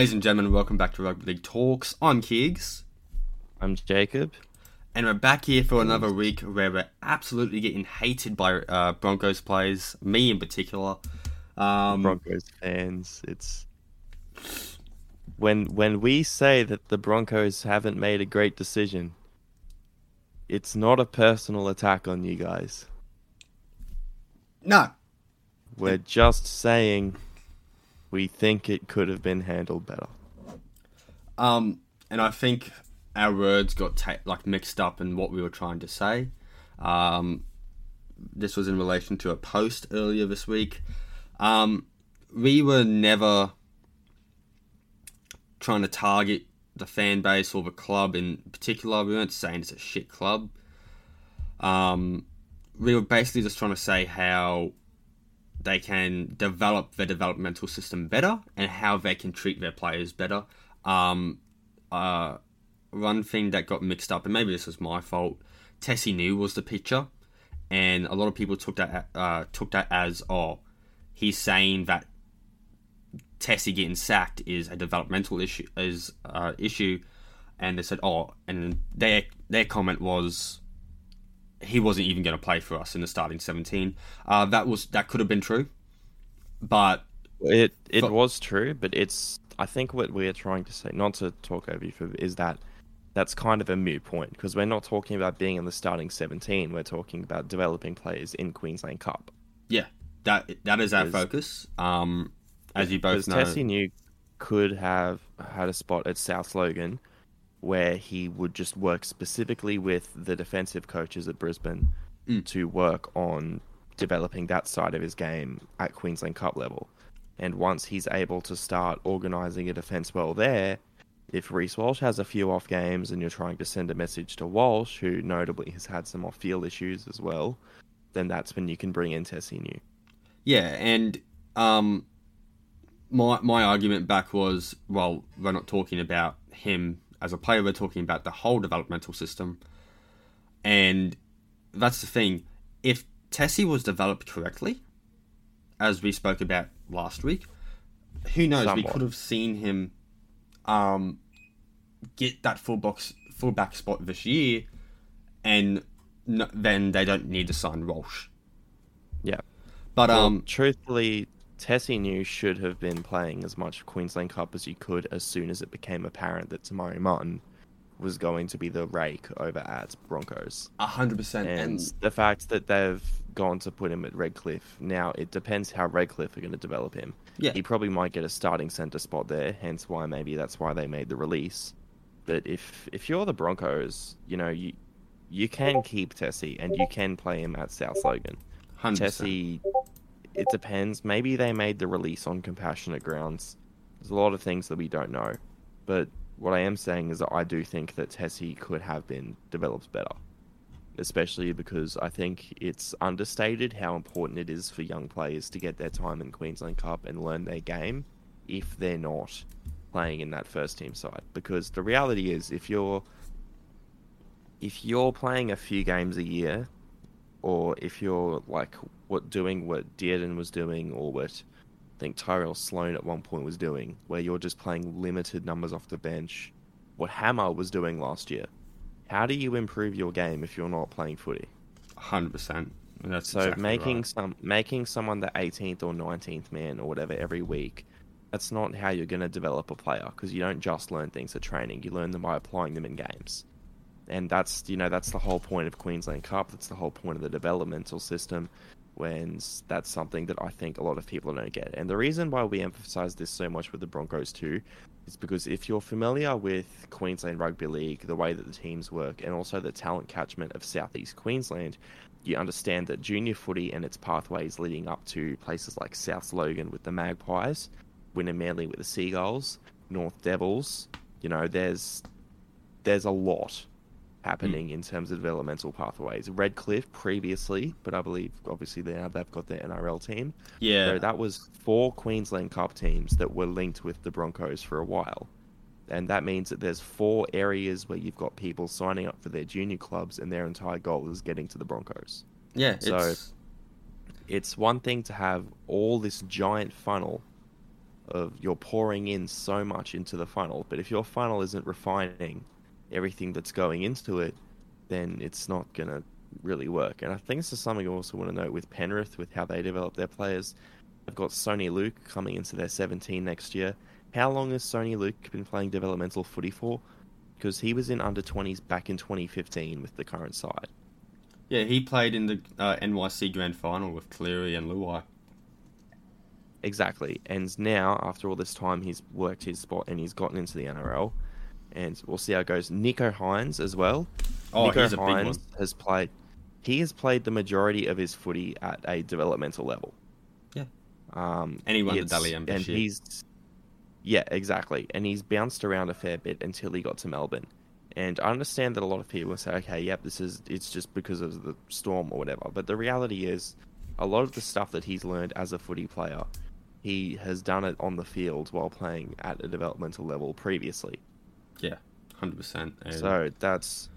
Ladies and gentlemen, welcome back to Rugby League Talks. I'm Keegs, I'm Jacob. and we're back here for another week where we're absolutely getting hated by uh, Broncos players, me in particular. Um, Broncos fans. It's when when we say that the Broncos haven't made a great decision, it's not a personal attack on you guys. no, We're just saying we think it could have been handled better. Um, and I think our words got ta- like mixed up in what we were trying to say. Um, this was in relation to a post earlier this week. Um, we were never trying to target the fan base or the club in particular. We weren't saying it's a shit club. Um, we were basically just trying to say how they can develop their developmental system better and how they can treat their players better. Um, uh, one thing that got mixed up, and maybe this was my fault, Tesi Niu was the pitcher, and a lot of people took that uh, took that as oh, he's saying that Tesi getting sacked is a developmental issue is uh, issue, and they said oh, and their their comment was he wasn't even going to play for us in the starting seventeen. Uh, that was that could have been true, but It it But- was true, but it's I think what we're trying to say, not to talk over you, for, is that that's kind of a moot point because we're not talking about being in the starting seventeen. We're talking about developing players in Queensland Cup. yeah, that that is our focus. Um, as you both know, Tesi Niu could have had a spot at South Logan where he would just work specifically with the defensive coaches at Brisbane Mm. to work on developing that side of his game at Queensland Cup level. And once he's able to start organising a defence well there, if Reece Walsh has a few off games and you're trying to send a message to Walsh, who notably has had some off field issues as well, then that's when you can bring in Tesi Niu. Yeah, and um, my my argument back was, well, we're not talking about him as a player. We're talking about the whole developmental system, and that's the thing. If Tesi was developed correctly, as we spoke about last week, who knows? We could have seen him um, get that full box full back spot this year, and no, then they don't need to sign Walsh. Yeah. But Well, um, truthfully, Tesi Niu should have been playing as much Queensland Cup as you could as soon as it became apparent that Tamari Martin was going to be the rake over at Broncos. A hundred percent. And the fact that they've gone to put him at Redcliffe, now it depends how Redcliffe are going to develop him. yeah, He probably might get a starting centre spot there, hence why maybe that's why they made the release. But if if you're the Broncos, you know, you you can keep Tesi and you can play him at South Logan. hundred percent. Tesi, it depends. Maybe they made the release on compassionate grounds. There's a lot of things that we don't know. But what I am saying is that I do think that Tesi could have been developed better. Especially because I think it's understated how important it is for young players to get their time in Queensland Cup and learn their game if they're not playing in that first team side. Because the reality is if you're if you're playing a few games a year or if you're like what doing what Dearden was doing, or what I think Tyrell Sloan at one point was doing, where you're just playing limited numbers off the bench, what Hammer was doing last year. How do you improve your game if you're not playing footy? hundred percent. That's So exactly making right. some making someone the 18th or 19th man or whatever every week, that's not how you're going to develop a player because you don't just learn things at training. You learn them by applying them in games. And that's you know that's the whole point of Queensland Cup. That's the whole point of the developmental system. When that's something that I think a lot of people don't get. And the reason why we emphasize this so much with the Broncos too is because if you're familiar with Queensland Rugby League, the way that the teams work, and also the talent catchment of Southeast Queensland, you understand that junior footy and its pathways leading up to places like South Logan with the Magpies, Wynnum Manly with the Seagulls, North Devils, you know, there's there's a lot Mm. happening in terms of developmental pathways. Redcliffe previously, but I believe obviously now they've got their NRL team. yeah, So that was four Queensland Cup teams that were linked with the Broncos for a while. And that means that there's four areas where you've got people signing up for their junior clubs and their entire goal is getting to the Broncos. yeah. so- it's, It's one thing to have all this giant funnel of you're pouring in so much into the funnel, but if your funnel isn't refining everything that's going into it, then it's not gonna really work. And I think this is something I also want to note with Penrith, with how they develop their players. They've got Soni Luke coming into their 17 next year. How long has Soni Luke been playing developmental footy for? Because he was in under 20s back in 2015 with the current side. Yeah, he played in the uh, NYC Grand Final with Cleary and Luai. Exactly. And now, after all this time, he's worked his spot and he's gotten into the NRL. And we'll see how it goes. Nicho Hynes as well. Oh, Nicho he's a big one. Has played. He has played the majority of his footy at a developmental level. Yeah. Um, And he won the Dally M and he's yeah, exactly. And he's bounced around a fair bit until he got to Melbourne. And I understand that a lot of people will say, okay, yep, this is it's just because of the storm or whatever. But the reality is, a lot of the stuff that he's learned as a footy player, he has done it on the field while playing at a developmental level previously. Yeah, hundred percent. So that's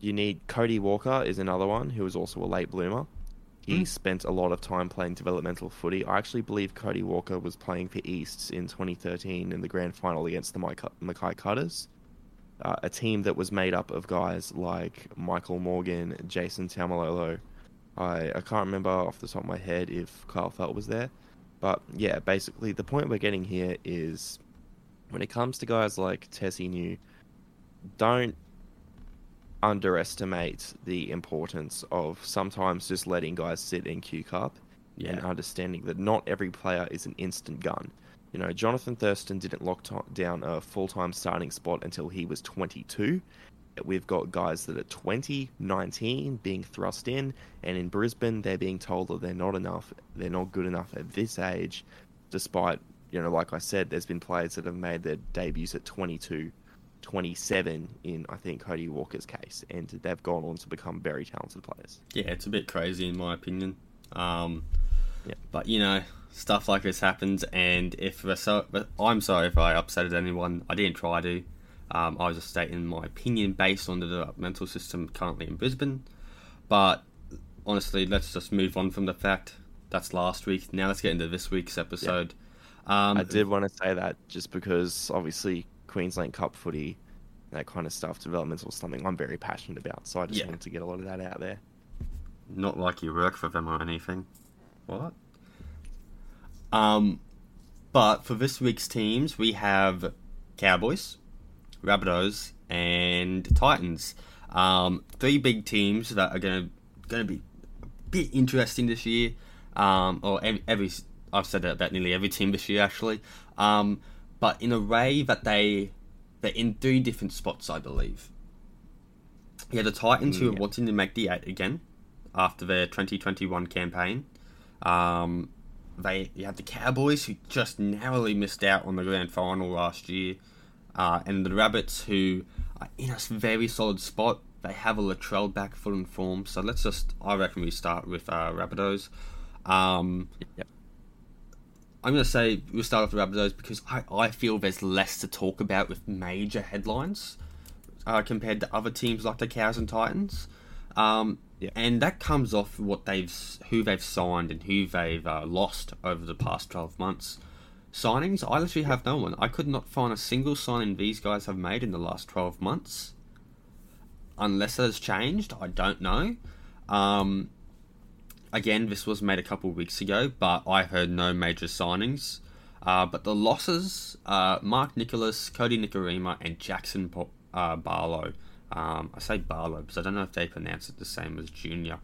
you need Cody Walker is another one who is also a late bloomer. He Hmm. spent a lot of time playing developmental footy. I actually believe Cody Walker was playing for Easts in 2013 in the grand final against the Mackay Mackay Cutters, uh, a team that was made up of guys like Michael Morgan, Jason Taumalolo. I I can't remember off the top of my head if Kyle Feldt was there, but yeah, basically the point we're getting here is when it comes to guys like Tesi Niu, don't underestimate the importance of sometimes just letting guys sit in Q Cup and understanding that not every player is an instant gun. You know, Jonathan Thurston didn't lock to- down a full time starting spot until he was 22. We've got guys that are 20, 19 being thrust in, and in Brisbane, they're being told that they're not enough, they're not good enough at this age, despite, you know, like I said, there's been players that have made their debuts at 22, 27 in, I think, Cody Walker's case, and they've gone on to become very talented players. yeah. It's a bit crazy in my opinion. Um, Yeah. But you know, stuff like this happens, and if so, I'm sorry if I upsetted anyone. I didn't try to. Um, I was just stating my opinion based on the developmental system currently in Brisbane. But honestly, let's just move on from the fact that's last week. Now let's get into this week's episode. Um, I did want to say that just because obviously Queensland Cup footy, that kind of stuff, developmental is something I'm very passionate about. So I just Yeah. wanted to get a lot of that out there. Not like you work for them or anything. What? Um, but for this week's teams, we have Cowboys, Rabbitohs, and Titans. Um, three big teams that are gonna gonna be a bit interesting this year. Um, or every, every I've said that about nearly every team this year actually. Um, but in a way that they they're in three different spots, I believe. Yeah, the Titans who are wanting to make the eight again after their 2021 campaign. Um, they you have the Cowboys who just narrowly missed out on the grand final last year, uh, and the Rabbits who are in a very solid spot. They have a Latrell back full in form, so let's just I reckon we start with uh, Rabbitohs. Um, Yep. I'm going to say we'll start off with Rabbitohs because I, I feel there's less to talk about with major headlines uh, compared to other teams like the Cows and Titans. Um, Yeah. And that comes off what they've who they've signed and who they've uh, lost over the past 12 months. Signings, I literally have no one. I could not find a single signing these guys have made in the last 12 months. Unless it has changed, I don't know. Um, again, this was made a couple of weeks ago, but I heard no major signings. Uh, but the losses, uh, Mark Nicholls, Kodi Nikorima, and Jaxson Po- uh, Paulo. Um, I say Paulo because I don't know if they pronounce it the same as Junior.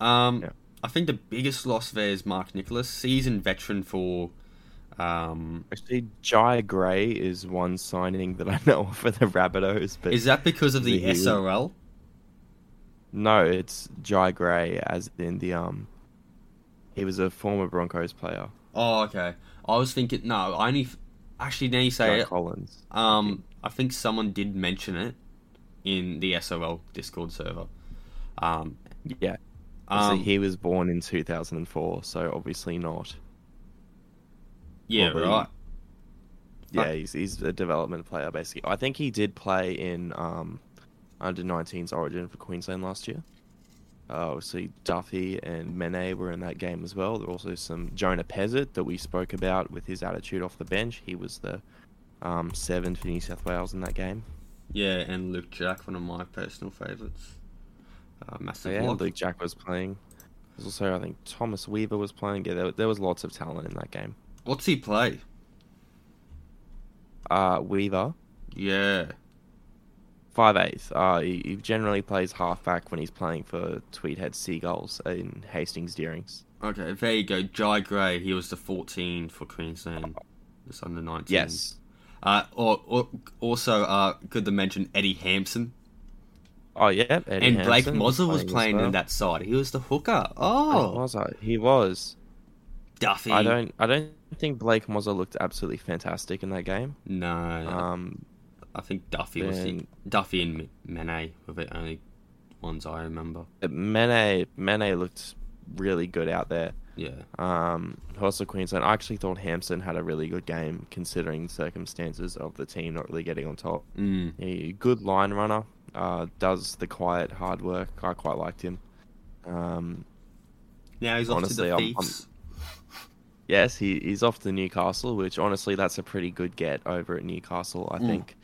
Um, Yeah. I think the biggest loss there is Mark Nicholls, seasoned veteran for. Um, Actually, Jai Gray is one signing that I know for the Rabbitohs, but is that because of the he- SRL? No, it's Jai Gray as in the um. He was a former Broncos player, Oh, okay. I was thinking. No, I only. Actually, now you say Jai it. Collins. Um, I think someone did mention it in the SOL Discord server. Um, Yeah, so um he was born in 2004, so obviously not. yeah, probably- right. Yeah, he's he's a development player basically. I think he did play in um under 19s Origin for Queensland last year. Oh, see, Duffy and Mene were in that game as well. There were also some Jonah Pezet that we spoke about with his attitude off the bench. He was the um, seven for New South Wales in that game. Yeah, and Luke Jack, one of my personal favourites. Uh, massive yeah. Luke Jack was playing. There's also, I think, Thomas Weaver was playing. Yeah, there, there was lots of talent in that game. What's he play? Uh, Weaver, Yeah. Five eighth. Uh, he, he generally plays halfback when he's playing for Tweedhead Seagulls in Hastings Deerings. Okay, there you go. Jai Gray, he was the 14 for Queensland. This under 19. Yes. Uh, or, or also, uh, good to mention Eddie Hampson. Oh yeah, Eddie and Blake Hampson Mozer was as playing well. in that side. He was the hooker. Oh, I? He was. Duffy. I don't. I don't think Blake Mozer looked absolutely fantastic in that game. No, Um, I think Duffy was the, Duffy and Mene were the only ones I remember. Mene Mene looked really good out there. Yeah. Um, also Queensland. I actually thought Hampson had a really good game considering the circumstances of the team not really getting on top. Mm. He good line runner. Uh, does the quiet hard work. I quite liked him. Um, Now he's off Honestly, to the I'm- I'm- yes, he, he's off to Newcastle, which honestly that's a pretty good get over at Newcastle. I Mm. think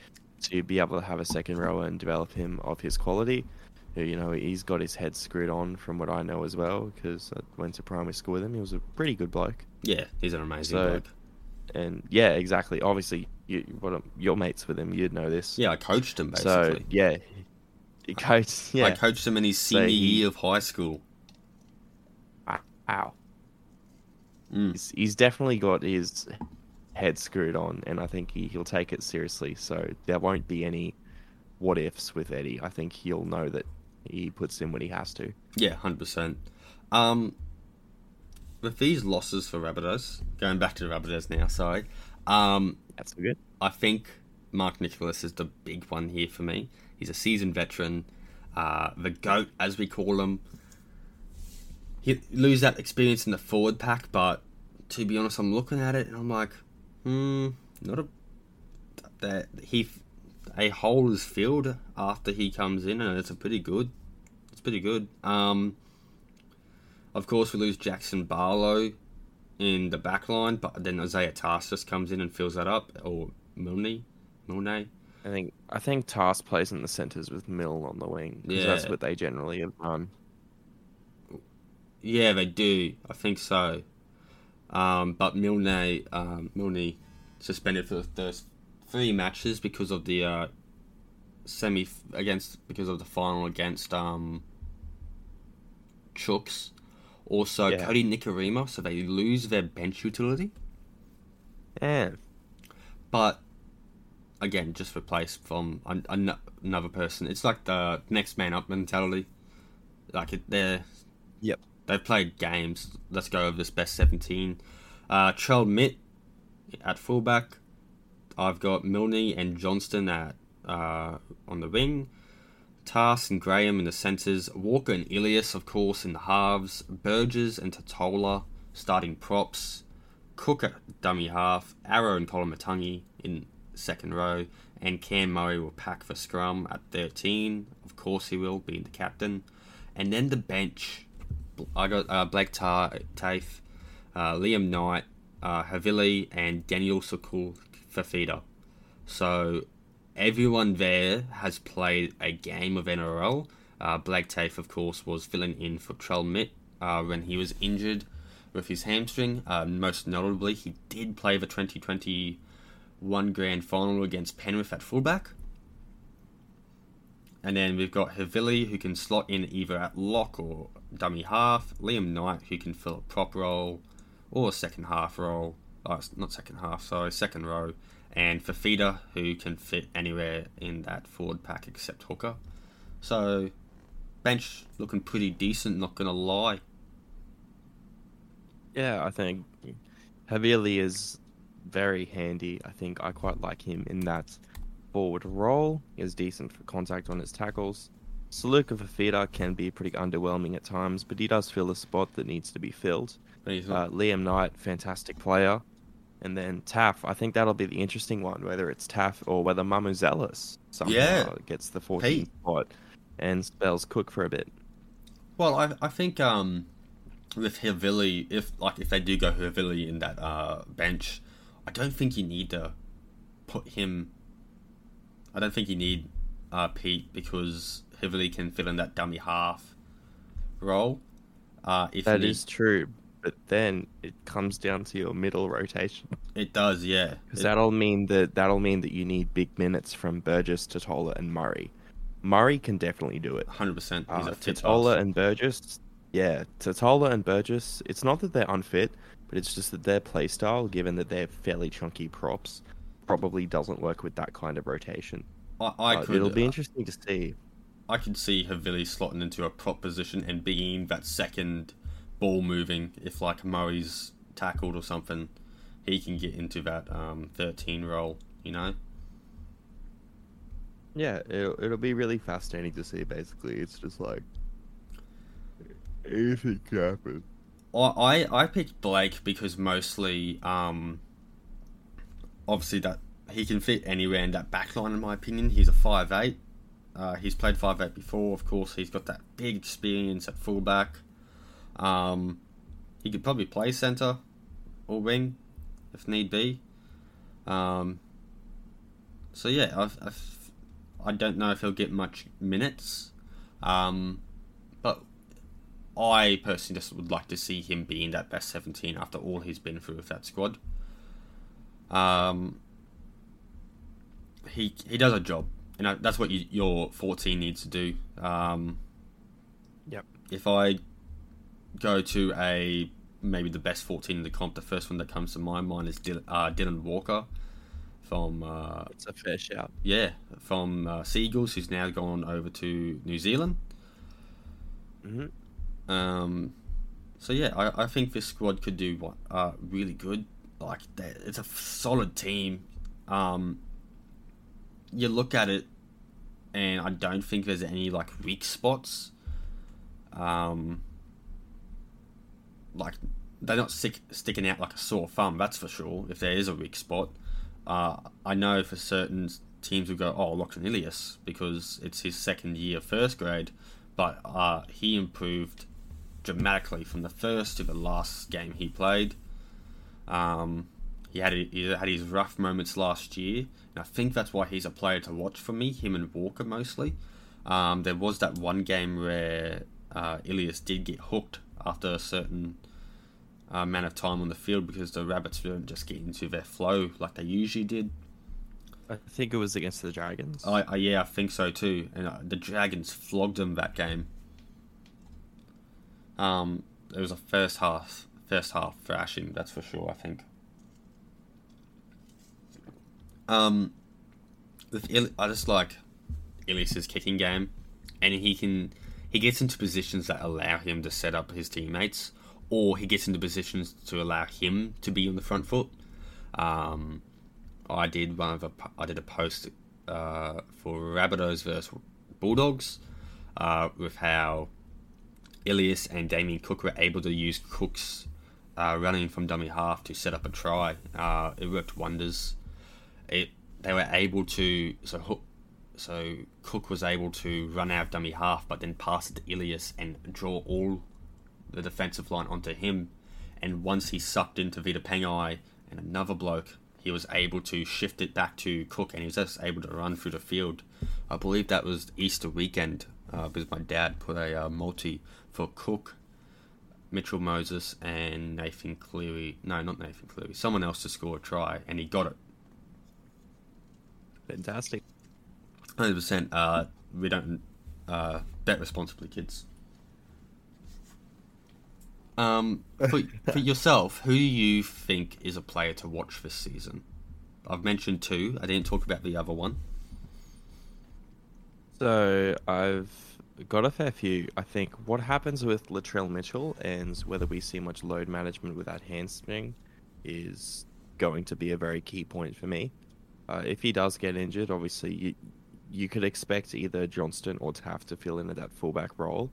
to be able to have a second rower and develop him of his quality. Who you know he's got his head screwed on from what I know as well because I went to primary school with him. He was a pretty good bloke. Yeah, he's an amazing So- bloke. And yeah, exactly. Obviously, you, what your mates with him, you'd know this. Yeah, I coached him So basically. yeah, he coached. Yeah. I coached him in his So senior he- year of high school. Ow. Mm. He's, he's definitely got his head screwed on, and I think he, he'll take it seriously. So there won't be any what ifs with Eddie. I think he'll know that he puts in what he has to. Yeah, hundred percent. Um, with these losses for Rabbitohs, going back to the Rabbitohs now. Sorry. Um, That's good. I think Mark Nicholls is the big one here for me. He's a seasoned veteran, uh, the goat as we call him. He lose that experience in the forward pack, but to be honest, I'm looking at it and I'm like, hmm, not a that he a hole is filled after he comes in, and it's a pretty good. It's pretty good. Um, of course, we lose Jaxson Paulo in the back line, but then Isaiah Tass just comes in and fills that up, or Milne, Milne. I think I think Tass plays in the centres with Milne on the wing because that's what they generally have done. Yeah, they do. I think so. Um, but Milne, um, Milne suspended for the first three matches because of the uh, semi against because of the final against um, Chooks. Also, Yeah. Kodi Nikorima, so they lose their bench utility. Yeah, But again, just replaced from an, an, another person. It's like the next man up mentality. Like it, they're Yep. They've played games. Let's go over this best seventeen. Uh, Trell Mitt at fullback. I've got Milne and Johnston at uh, on the wing. Tass and Graham in the centres. Walker and Ilias, of course, in the halves. Burgess and Tatola starting props. Cook at dummy half. Arrow and Koloamatangi in second row. And Cam Murray will pack for scrum at 13. Of course he will, being the captain. And then the bench. I got uh, Blake Tar- Taaffe, uh, Liam Knight, uh, Havili, and Daniel Sukul Fafita. So everyone there has played a game of NRL. Uh, Taaffe, of course, was filling in for Trell Mitt uh, when he was injured with his hamstring. Uh, most notably, he did play the 2021 grand final against Penrith at fullback. And then we've got Havili, who can slot in either at lock or dummy half. Liam Knight, who can fill a prop role or a second half role. Oh, not second half, sorry, second row. And Fifita, who can fit anywhere in that forward pack except hooker. So, bench looking pretty decent, not going to lie. yeah. I think Havili is very handy. I think I quite like him in that forward role. He is decent for contact on his tackles. Suluka-Fifita can be pretty underwhelming at times, but he does fill a spot that needs to be filled. Uh, Liam Knight, fantastic player. And then Taaffe, I think that'll be the interesting one, whether it's Taaffe or whether Mamouzelos somehow Yeah. gets the 14th Pete. spot and spells Cook for a bit. Well, I I think um with Havili, if like if they do go Havili in that uh bench, I don't think you need to put him. I don't think you need uh Pete because Havili can fill in that dummy half role. Uh, if That you is true, but then it comes down to your middle rotation it does, yeah. because It- that'll mean that that'll mean that you need big minutes from Burgess, Tatola, and Murray. Murray can definitely do it. 100%. He's Uh, Tatola and Burgess, yeah, Tatola and Burgess. It's not that they're unfit, but it's just that their play style, given that they're fairly chunky props, probably doesn't work with that kind of rotation. I, I could. it'll be uh, interesting to see. I could see Havili slotting into a prop position and being that second ball moving. If like Murray's tackled or something, he can get into that um, 13 role. You know. Yeah, it'll, it'll be really fascinating to see. Basically, it's just like anything can happen. I I, I picked Blake because mostly um. Obviously that he can fit anywhere in that back line in my opinion. He's a five eight. Uh, he's played five eight before. Of course, he's got that big experience at fullback. Um, he could probably play centre or wing if need be. Um, so yeah, I've, I've, I don't know if he'll get much minutes, um, but I personally just would like to see him be in that best seventeen after all he's been through with that squad. Um, he he does a job, and I- that's what you, your fourteen needs to do. Um, Yep. if I go to a maybe the best 14 in the comp, the first one that comes to my mind is Dylan, uh, Dylan Walker from uh, It's a fair shout. yeah from uh, Seagulls, who's now gone over to New Zealand. hmm Um, so yeah, I, I think this squad could do what uh, really good. Like it's a solid team. Um, you look at it, and I don't think there's any like weak spots. Um, like they're not stick, sticking out like a sore thumb. That's for sure. If there is a weak spot, uh, I know for certain teams will go, "Oh, Lachlan Ilias," because it's his second year first grade, but uh, he improved dramatically from the first to the last game he played. Um, he had he had his rough moments last year, and I think that's why he's a player to watch for me. Him and Walker mostly. Um, there was that one game where uh, Ilias did get hooked after a certain uh, amount of time on the field because the Rabbits didn't just get into their flow like they usually did. I think it was against the Dragons. I, I yeah, I think so too. And uh, the Dragons flogged them that game. Um, it was a first half, first half thrashing. That's for sure. I think. Um, with Il- I just like Ilias's kicking game, and he can he gets into positions that allow him to set up his teammates, or he gets into positions to allow him to be on the front foot. Um, I did one of a I did a post uh, for Rabbitohs versus Bulldogs uh, with how Ilias and Damien Cook were able to use Cook's uh, running from dummy half to set up a try. Uh, it worked wonders. It they were able to so Hook, so Cook was able to run out of dummy half, but then pass it to Ilias and draw all the defensive line onto him. And once he sucked into Vita Pengai and another bloke, he was able to shift it back to Cook, and he was just able to run through the field. I believe that was Easter weekend uh, because my dad put a uh, multi for Cook, Mitchell Moses, and Nathan Cleary. No, not Nathan Cleary. Someone else to score a try, and he got it. Fantastic. Hundred percent. Uh, we don't uh, bet responsibly, kids. Um, for, for yourself, who do you think is a player to watch this season? I've mentioned two. I didn't talk about the other one. So I've got a fair few. I think what happens with Latrell Mitchell and whether we see much load management with that hamstring is going to be a very key point for me. Uh, if he does get injured, obviously you you could expect either Johnston or Taaffe to fill in at that fullback role,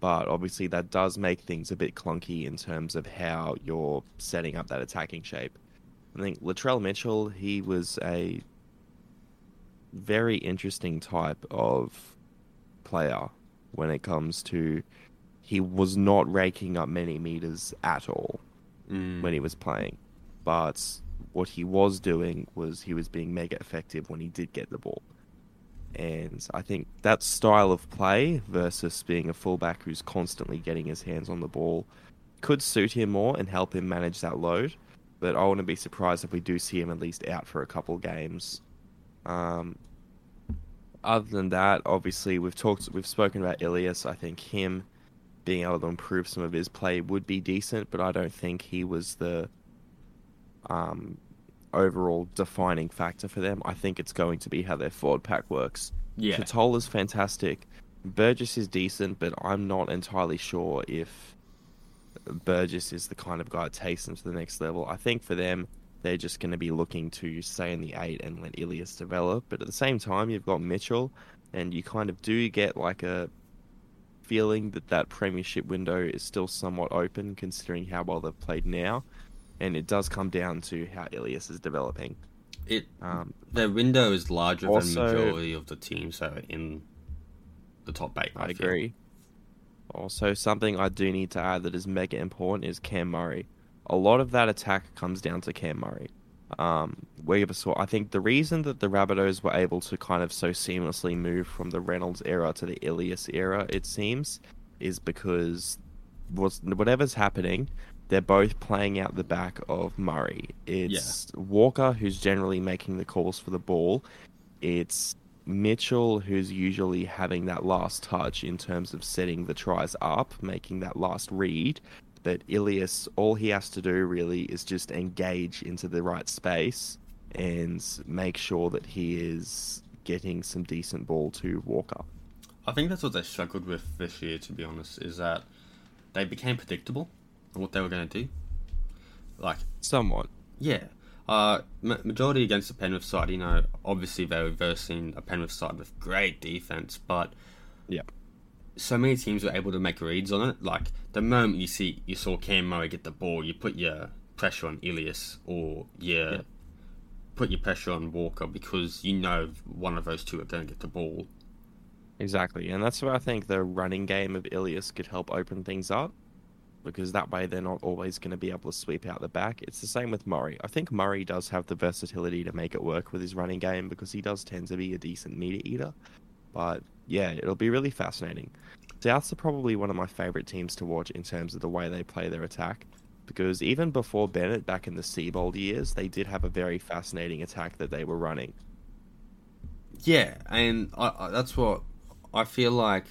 but obviously that does make things a bit clunky in terms of how you're setting up that attacking shape. I think Latrell Mitchell, he was a very interesting type of player when it comes to he was not raking up many meters at all Mm. when he was playing. But what he was doing was he was being mega effective when he did get the ball. And I think that style of play versus being a fullback who's constantly getting his hands on the ball could suit him more and help him manage that load. But I wouldn't be surprised if we do see him at least out for a couple games. Um, other than that, obviously we've talked, we've spoken about Ilias. I think him being able to improve some of his play would be decent, but I don't think he was the um, overall defining factor for them. I think it's going to be how their forward pack works. Yeah. Tatola's fantastic. Burgess is decent, but I'm not entirely sure if Burgess is the kind of guy that takes them to the next level. I think for them, they're just going to be looking to stay in the eight and let Ilias develop. But at the same time, you've got Mitchell, and you kind of do get like a feeling that that premiership window is still somewhat open, considering how well they've played now. And it does come down to how Ilias is developing. It Um, their window is larger Also- than the majority of the teams that are in the top eight. I feel. agree. Also, something I do need to add that is mega important is Cam Murray. A lot of that attack comes down to Cam Murray. Um, we saw, I think the reason that the Rabbitohs were able to kind of so seamlessly move from the Reynolds era to the Ilias era, it seems, is because what's, whatever's happening, they're both playing out the back of Murray. It's Walker who's generally making the calls for the ball. It's Mitchell who's usually having that last touch in terms of setting the tries up, making that last read. But Ilias, all he has to do really is just engage into the right space and make sure that he is getting some decent ball to Walker. I think that's what they struggled with this year. To be honest, is that they became predictable on what they were going to do. Like Somewhat. Yeah. Uh, majority against the Penrith side, you know, obviously they were versing a Penrith side with great defense, but Yeah. So many teams were able to make reads on it. Like the moment you see you saw Cam Murray get the ball, you put your pressure on Ilias or your Yeah. put your pressure on Walker because you know one of those two are going to get the ball. Exactly, and that's where I think the running game of Ilias could help open things up, because that way they're not always going to be able to sweep out the back. It's the same with Murray. I think Murray does have the versatility to make it work with his running game because he does tend to be a decent meter eater. But yeah, it'll be really fascinating. Souths are probably one of my favorite teams to watch in terms of the way they play their attack. Because even before Bennett, back in the Seibold years, they did have a very fascinating attack that they were running. Yeah, and I, I, that's what I feel like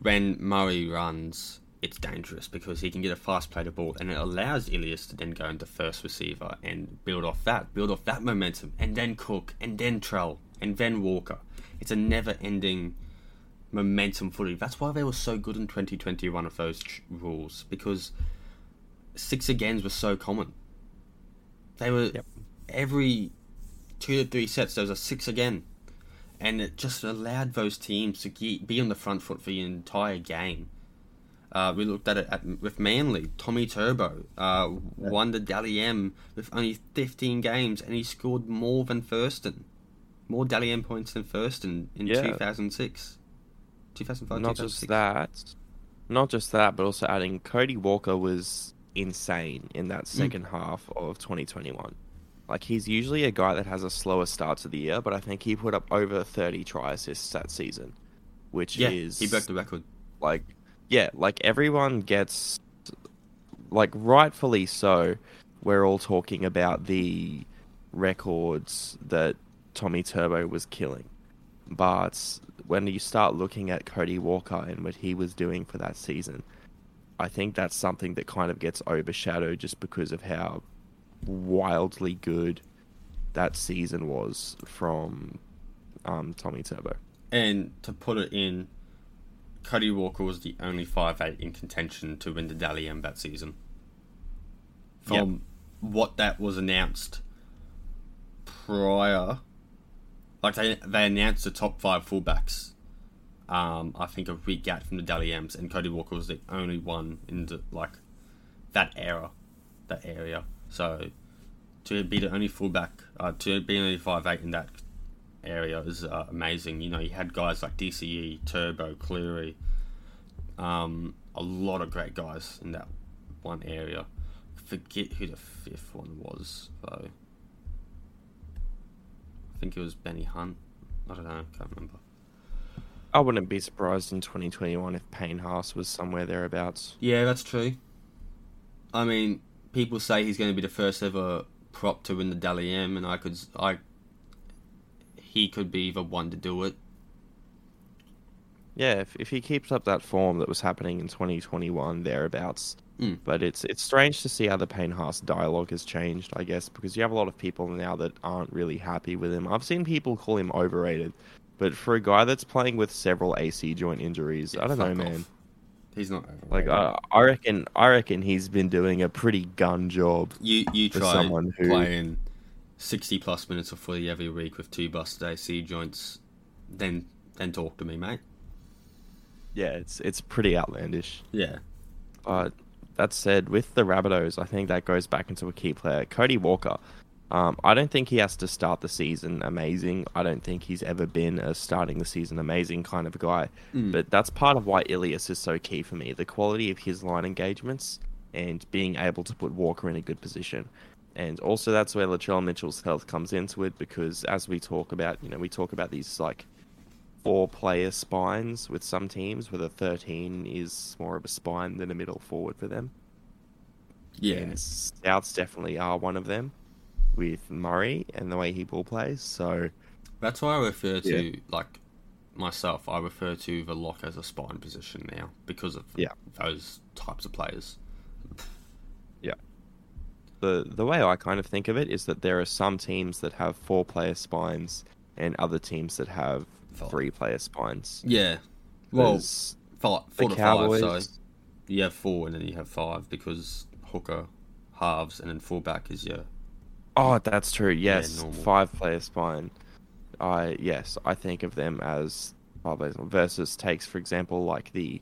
when Murray runs, it's dangerous because he can get a fast play to ball and it allows Ilias to then go into first receiver and build off that, build off that momentum, and then Cook, and then Trell, and then Walker. It's a never ending momentum footy. That's why they were so good in 2021 of those ch- rules because six agains were so common. They were Yep. every two to three sets there was a six again, and it just allowed those teams to ge- be on the front foot for the entire game. Uh, we looked at it at, with Manly. Tommy Turbo uh, won the Dally M with only 15 games, and he scored more than Thurston, more Dally M points than Thurston Yeah. 2006, 2005, not 2006. just that, not just that, but also adding Cody Walker was insane in that mm. second half of 2021. Like he's usually a guy that has a slower start to the year, but I think he put up over 30 try assists that season, which Yeah, is he broke the record. like yeah, like everyone gets like rightfully so. We're all talking about the records that Tommy Turbo was killing. But when you start looking at Cody Walker and what he was doing for that season, I think that's something that kind of gets overshadowed just because of how wildly good that season was from um, Tommy Turbo. And to put it in, Cody Walker was the only five 5'8 in contention to win the Dally M that season. From what that was announced prior, like they, they announced the top five fullbacks, um, I think of week out from the Dally M's, and Cody Walker was the only one in the, like, that era, that area. So, to be the only fullback, uh, to be only 5'8 in that area is uh, amazing. You know, you had guys like DCE, Turbo, Cleary, um, a lot of great guys in that one area. Forget who the fifth one was though. I think it was Benny Hunt. I don't know. Can't remember. I wouldn't be surprised in 2021 if Payne Haas was somewhere thereabouts. Yeah, that's true. I mean, people say he's going to be the first ever prop to win the Dally M, and I could, I, he could be the one to do it. Yeah, if, if he keeps up that form that was happening in 2021 thereabouts. Mm. But it's it's strange to see how the Payne Haas dialogue has changed, I guess, because you have a lot of people now that aren't really happy with him. I've seen people call him overrated, but for a guy that's playing with several AC joint injuries, Yeah, I don't know, fuck man. off. He's not Like overrated. uh, I reckon, I reckon he's been doing a pretty gun job. you you try someone who- playing sixty plus minutes of footy every week with two busted AC joints, then then talk to me, mate. Yeah, it's it's pretty outlandish. Yeah, But that said, with the Rabbitohs, I think that goes back into a key player, Cody Walker. Um, I don't think he has to start the season amazing. I don't think he's ever been a starting the season amazing kind of guy. Mm. But that's part of why Ilias is so key for me. The quality of his line engagements and being able to put Walker in a good position. And also that's where Latrell Mitchell's health comes into it because as we talk about, you know, we talk about these like four player spines with some teams where the 13 is more of a spine than a middle forward for them. yeah, And Souths definitely are one of them with Murray and the way he ball plays. So, that's why I refer to Yeah. like myself. I refer to the lock as a spine position now because of Yeah. those types of players. Yeah. The the way I kind of think of it is that there are some teams that have four player spines and other teams that have. Three player spines. Yeah, well, five, the four to Cowboys. five. So you have four, and then you have five because hooker, halves, and then fullback is your Oh, that's true. Yes, normal. five player spine. I yes, I think of them as five players versus takes, for example, like the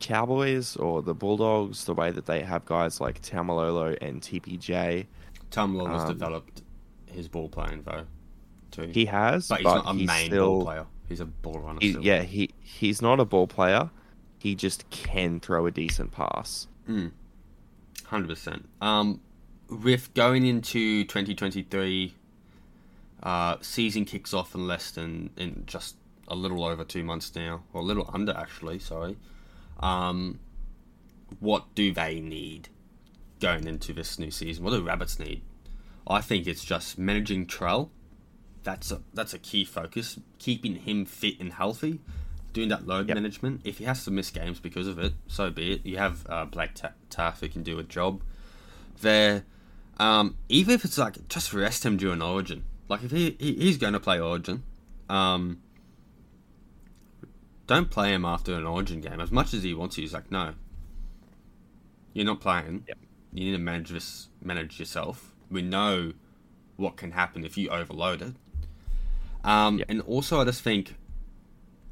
Cowboys or the Bulldogs, the way that they have guys like Taumalolo and TPJ. Has Um, developed his ball playing though, too. He has, but he's but not a he's main still, ball player. He's a ball runner. he- yeah, he he's not a ball player. He just can throw a decent pass. Hundred percent. Um, with going into twenty twenty three, uh, season kicks off in less than in just a little over two months now, or a little under actually. Sorry. Um, what do they need going into this new season? What do Rabbits need? I think it's just managing Trell. That's a that's a key focus. Keeping him fit and healthy, doing that load Yep. management. If he has to miss games because of it, so be it. You have uh, Ta- Taaffe who can do a job there. Um, even if it's like just rest him during Origin. Like if he, he he's going to play Origin, um, don't play him after an Origin game. As much as he wants to, he's like, no, you're not playing. Yep. You need to manage this, manage yourself. We know what can happen if you overload it. Um, Yep. and also I just think,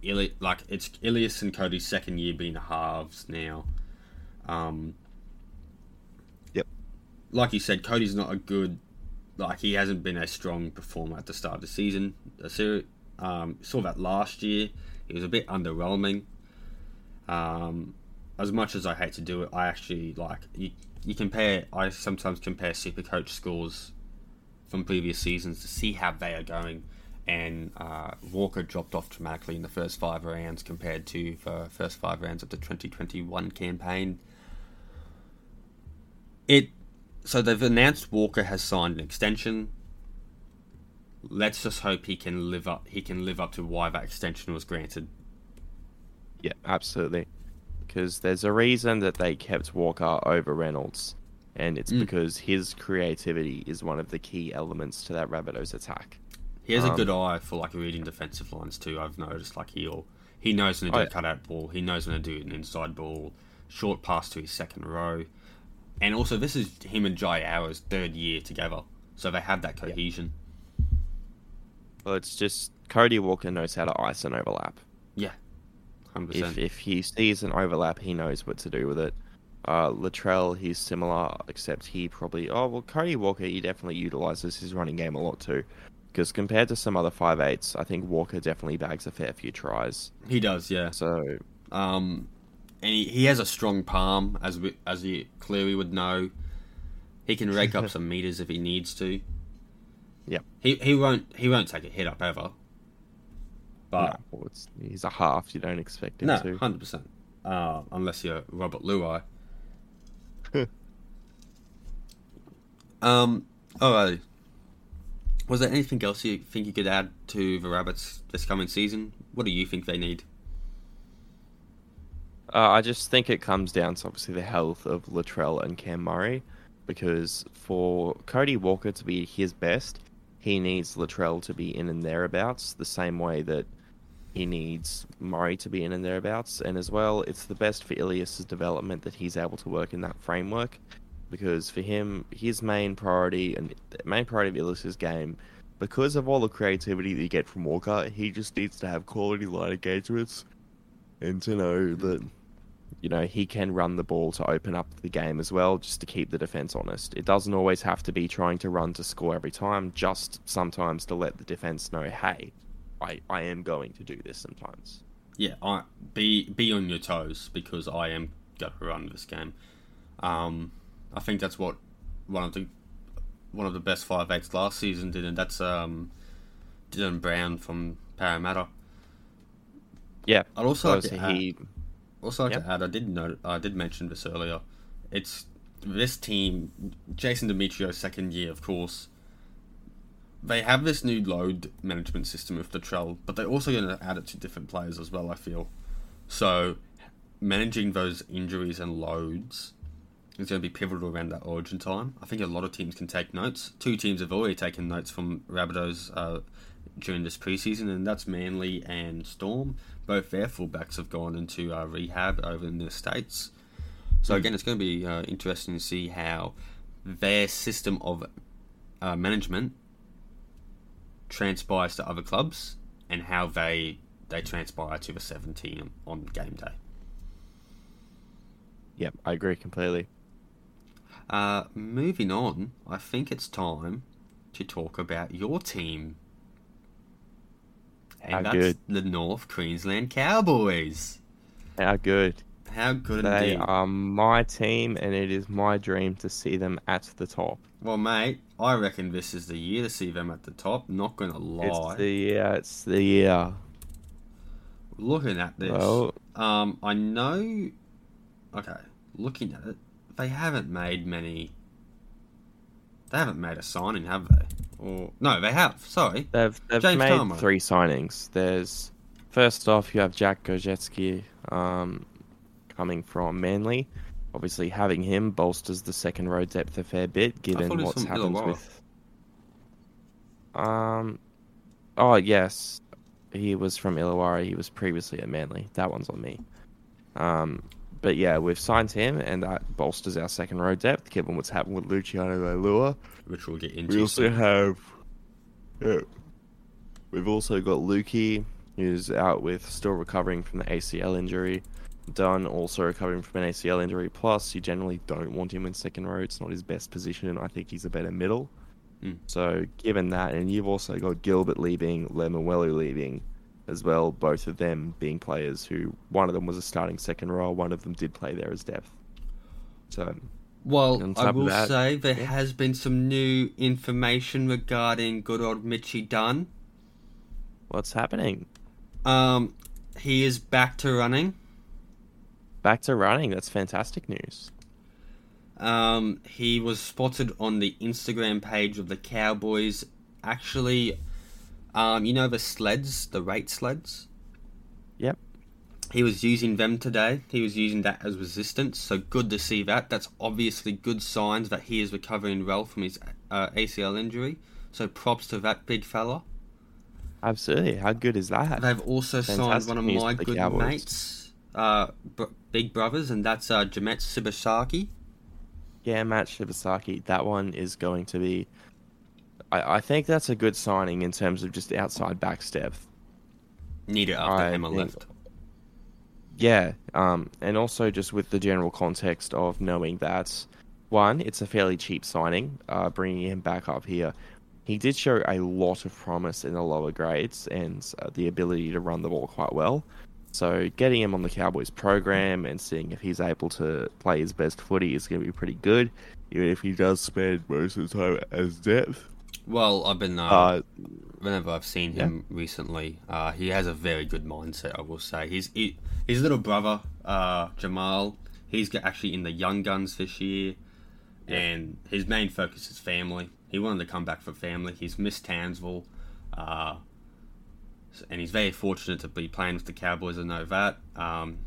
Ili- like it's Ilias and Cody's second year being halves now. Um, Yep. Like you said, Cody's not a good, like he hasn't been a strong performer at the start of the season. The series, um, saw that last year. He was a bit underwhelming. Um, as much as I hate to do it, I actually like you. You compare. I sometimes compare super coach scores from previous seasons to see how they are going. And uh, Walker dropped off dramatically in the first five rounds compared to the first five rounds of the 2021 campaign. It so they've announced Walker has signed an extension. Let's just hope he can live up. He can live up to why that extension was granted. Yeah, absolutely. Because there's a reason that they kept Walker over Reynolds, and it's Mm. because his creativity is one of the key elements to that Rabbitohs attack. He has a Um, good eye for like reading defensive lines too. I've noticed like he'll he knows when to do Oh, a cutout ball. He knows when to do an inside ball, short pass to his second row, and also this is him and Jai Arrow's third year together, so they have that cohesion. Well, it's just Cody Walker knows how to ice an overlap. Yeah, hundred If percent. if he sees an overlap, he knows what to do with it. Uh, Latrell, he's similar, except he probably. Oh well, Cody Walker, he definitely utilizes his running game a lot too. Because compared to some other five eights, I think Walker definitely bags a fair few tries. He does, yeah. So Um, and he, he has a strong palm, as we, as you clearly would know. He can rake up some meters if he needs to. Yeah. He he won't he won't take a hit up ever. But no, well, he's a half. You don't expect him no, to. hundred percent. Uh, unless you're Robert Luai. um. Alrighty. Was there anything else you think you could add to the Rabbits this coming season? What do you think they need? Uh, I just think it comes down to obviously the health of Latrell and Cam Murray, because for Cody Walker to be his best, he needs Latrell to be in and thereabouts, the same way that he needs Murray to be in and thereabouts. And as well, it's the best for Ilias's development that he's able to work in that framework, because for him, his main priority and the main priority of Ilias's game, because of all the creativity that you get from Walker, he just needs to have quality line engagements and to know that you know, he can run the ball to open up the game as well, just to keep the defense honest. It doesn't always have to be trying to run to score every time, just sometimes to let the defense know, hey, I, I am going to do this sometimes. Yeah, I be be on your toes because I am going to run this game. Um, I think that's what one of the one of the best five eights last season did, and that's um, Dylan Brown from Parramatta. Yeah, I'd also like to add, also like Yep. to add, I did know I did mention this earlier. It's this team, Jason Demetriou's second year, of course. They have this new load management system with the Trell, but they're also going to add it to different players as well. I feel so managing those injuries and loads is going to be pivotal around that origin time. I think a lot of teams can take notes. Two teams have already taken notes from Rabbitohs uh, during this preseason, and that's Manly and Storm. Both their fullbacks have gone into uh, rehab over in the States. So, again, it's going to be uh, interesting to see how their system of uh, management transpires to other clubs and how they they transpire to the 17 on game day. Yep, I agree completely. Uh, moving on, I think it's time to talk about your team. And How that's good. the North Queensland Cowboys. How good. How good They indeed. are my team, and it is my dream to see them at the top. Well, mate, I reckon this is the year to see them at the top. Not gonna lie. It's the year. It's the year. Looking at this, Well, um, I know. Okay, looking at it, they haven't made many. They haven't made a signing, have they? Or no, they have. Sorry, They've they've James made three signings. There's first off you have Jack Gosiewski um, coming from Manly. Obviously, having him bolsters the second row depth a fair bit, given what's happened with. Um, oh yes, he was from Illawarra. He was previously at Manly. That one's on me. Um, but yeah, we've signed him, and that bolsters our second row depth, given what's happened with Luciano Leilua. which we'll get into. We also soon. have, yeah, we've also got Luki, who's out with still recovering from the ACL injury. Dunn also recovering from an ACL injury. Plus, you generally don't want him in second row. It's not his best position. I think he's a better middle. Mm. So, given that, and you've also got Gilbert leaving, Lemuelu leaving as well, both of them being players who, one of them was a starting second row, one of them did play there as depth. So, Well, I will that, say there yeah. has been some new information regarding good old Mitchy Dunn. what's happening? Um, he is back to running. Back to running. That's fantastic news. Um, he was spotted on the Instagram page of the Cowboys. Actually, um, you know the sleds, the rate sleds. Yep. He was using them today. He was using that as resistance. So good to see that. That's obviously good signs that he is recovering well from his uh, ACL injury. So props to that big fella. Absolutely. How good is that? They've also signed one of my good Cowboys. mates, uh, br- big brothers, and that's uh, Jamet Shibasaki. Yeah, Matt Shibasaki. That one is going to be. I, I think that's a good signing in terms of just outside back depth. Need it after I Emma think- left. Yeah, um, and also just with the general context of knowing that, one, it's a fairly cheap signing, uh, bringing him back up here. He did show a lot of promise in the lower grades and uh, the ability to run the ball quite well. So getting him on the Cowboys program and seeing if he's able to play his best footy is going to be pretty good, even if he does spend most of the time as depth. Well, I've been uh, Uh, whenever I've seen him recently, uh, he has a very good mindset. I will say his he, his little brother uh, Jamal. He's actually in the young guns this year, and his main focus is family. He wanted to come back for family. He's missed Townsville, uh, and he's very fortunate to be playing with the Cowboys. I know that. Um,